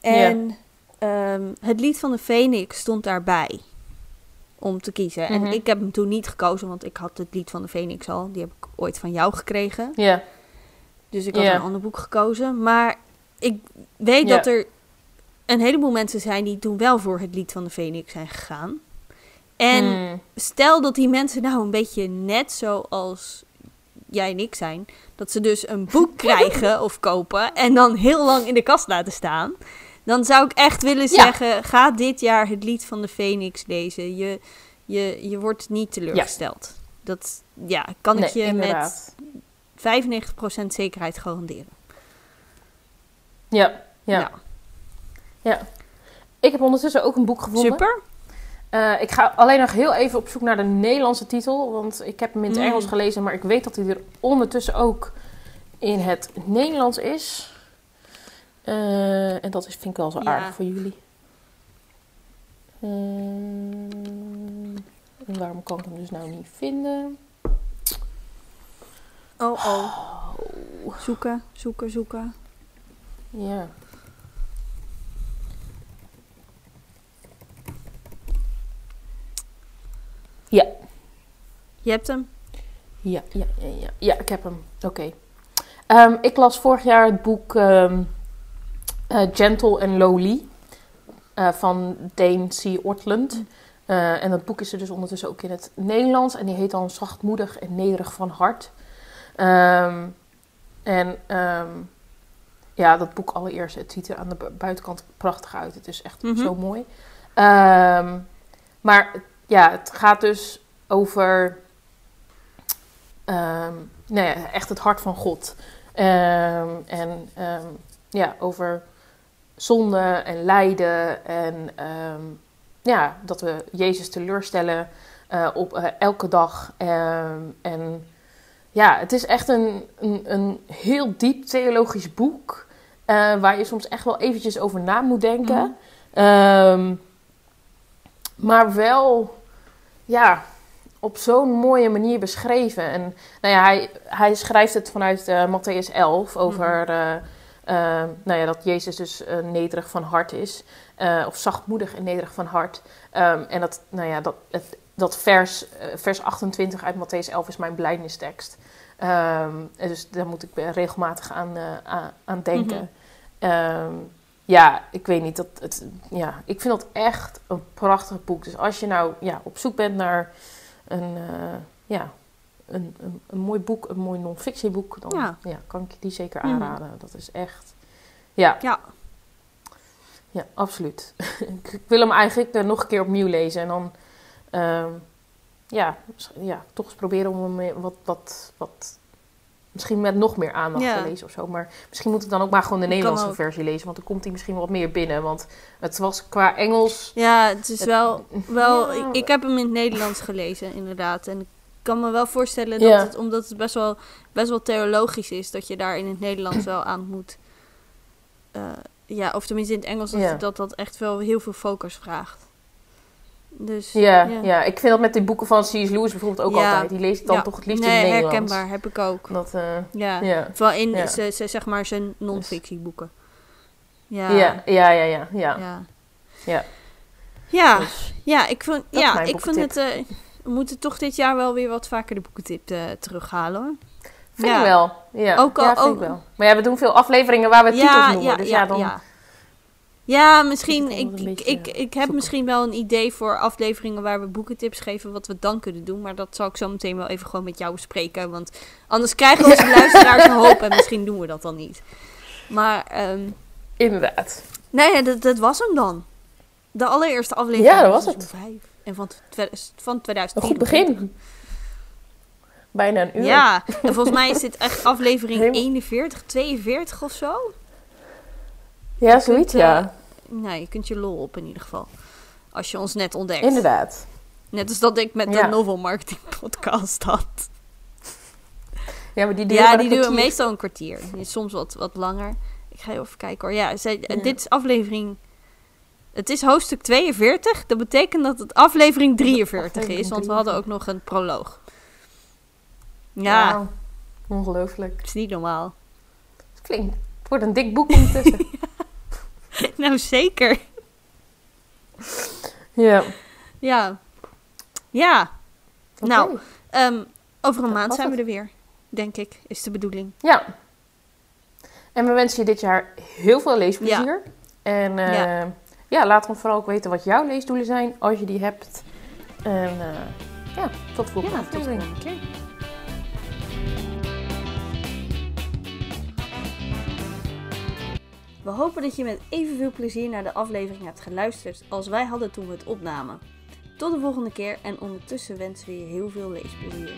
En ehm, het lied van de Phoenix stond daarbij om te kiezen. En Mhm. ik heb hem toen niet gekozen, want ik had het lied van de Phoenix al. Die heb ik ooit van jou gekregen. Ja. Dus ik had een ander boek gekozen. Maar ik weet dat er een heleboel mensen zijn die toen wel voor het lied van de Phoenix zijn gegaan. En Hmm. stel dat die mensen nou een beetje net zoals jij en ik zijn. Dat ze dus een boek (laughs) krijgen of kopen en dan heel lang in de kast laten staan. Dan zou ik echt willen Ja. zeggen, ga dit jaar het lied van de Phoenix lezen. Je, je, je wordt niet teleurgesteld. Dat ja, kan ik je met inderdaad. 95% zekerheid garanderen. Ja. Ja. Nou, ja. Ik heb ondertussen ook een boek gevonden. super. Eh, ik ga alleen nog heel even op zoek naar de Nederlandse titel. Want ik heb hem in het Mm. Engels gelezen. Maar ik weet dat hij er ondertussen ook in het Nederlands is. Eh, en dat is, vind ik wel zo Ja. aardig voor jullie. Eh, en waarom kan ik hem dus nou niet vinden? Oh, oh. Zoeken, zoeken, zoeken. Ja. Ja, Je hebt hem. ja, ja, ja, ja. Ja, ik heb hem. Oké. Ehm, ik las vorig jaar het boek ehm, eh, Gentle and Lowly eh, van Dane C. Ortland. Eh, en dat boek is er dus ondertussen ook in het Nederlands. En die heet dan Zachtmoedig en Nederig van Hart. Ehm, en ehm, ja, dat boek allereerst. Het ziet er aan de bu- buitenkant prachtig uit. Het is echt Mhm. zo mooi. Ehm, maar ja, het gaat dus over... nou ja, echt het hart van God. En ja, over zonde en lijden. En ehm, ja, dat we Jezus teleurstellen eh, op eh, elke dag. Ehm, en ja, het is echt een, een, een heel diep theologisch boek. eh, waar je soms echt wel eventjes over na moet denken. Mhm. Ehm, maar wel, ja, op zo'n mooie manier beschreven. En nou ja, hij, hij schrijft het vanuit Matthäus 11 over eh, eh, nou ja, dat Jezus dus eh, nederig van hart is. eh, of zachtmoedig en nederig van hart. Ehm, en dat, nou ja, dat, het, dat vers, eh, vers 28 uit Matthäus 11 is mijn blijdenistekst. Ehm, en dus daar moet ik regelmatig aan, aan, denken. Mhm. Ehm, ja, ik weet niet. Dat het, ja, ik vind dat echt een prachtig boek. Dus als je nou ja, op zoek bent naar een, ja, een, een, een mooi boek, een mooi non-fictieboek, dan Ja. ja. kan ik die zeker Mhm. aanraden. Dat is echt. Ja. Ja. Ja, absoluut. (laughs) ik wil hem eigenlijk eh, nog een keer opnieuw lezen. En dan, ehm, ja, ja, toch eens proberen om hem wat, wat, wat, misschien met nog meer aandacht Ja. te lezen of zo. Maar misschien moet ik dan ook maar gewoon de Nederlandse versie lezen. Want dan komt hij misschien wat meer binnen. Want het was qua Engels... Ja, het is Het- wel... (laughs) wel Ja. ik, ik heb hem in het Nederlands gelezen, inderdaad. En ik kan me wel voorstellen dat Ja. het, omdat het best wel, best wel theologisch is, dat je daar in het Nederlands wel aan moet... eh, ja, of tenminste in het Engels, dat, Ja. dat dat echt wel heel veel focus vraagt. Dus, Ja, ja. ik vind dat met die boeken van C.S. Lewis bijvoorbeeld ook altijd. Die lees ik dan toch het liefst nee, in het Nederlands. herkenbaar, heb ik ook. Dat, eh, Ja, vooral in ze, ze- zeg maar zijn non-fictieboeken. Ja, Ja, ja, ja, ja, ja. ja. Ja. Ja, Dus, ja, ik vond, is ja, ik vond boekentip. het... eh, we moeten toch dit jaar wel weer wat vaker de boekentip eh, terughalen vind Ja. ik wel. Ja, Ook al- ja, vind ook- ik wel. Maar ja, we doen veel afleveringen waar we titels noemen. dus ja, dan... ja. Ja, misschien. Is het Ik, ik, ik, ik heb zoeken. misschien wel een idee voor afleveringen waar we boekentips geven, wat we dan kunnen doen. Maar dat zal ik zo meteen wel even gewoon met jou bespreken. Want anders krijgen onze (laughs) luisteraars een hoop en misschien doen we dat dan niet. Maar, ehm Inderdaad. nee, ja, dat, dat was hem dan. De allereerste aflevering. Ja, dat was seizoen vijf. En van, van Een 2010. goed begin. Bijna een uur. Ja, en volgens mij is dit echt aflevering Helemaal- 41, 42 of zo. Ja, zoiets, kunt, ja. Nou, je kunt je lol op in ieder geval. Als je ons net ontdekt. Inderdaad. Net als dat ik met Ja. de novel marketing (laughs) podcast had. Ja, maar die duren Ja, die een duren meestal een kwartier. Soms wat, wat langer. Ik ga even kijken hoor. Ja, zij, Ja. dit is aflevering... Het is hoofdstuk 42. Dat betekent dat het aflevering 43 Aflevering is. Want we hadden ook nog een proloog. Ja. Ongelooflijk. het is niet normaal. Het klinkt. Het wordt een dik boek ondertussen. (laughs) nou, zeker. ja. Ja. Ja. Nou, ehm, over een Dat maand zijn we er weer. Denk ik, is de bedoeling. Ja. En we wensen je dit jaar heel veel leesplezier. En eh, Ja. Ja. laat ons vooral ook weten wat jouw leesdoelen zijn, als je die hebt. En eh, ja, tot de volgende Ja, tot volgende keer. We hopen dat je met evenveel plezier naar de aflevering hebt geluisterd als wij hadden toen we het opnamen. Tot de volgende keer en ondertussen wensen we je heel veel leesplezier.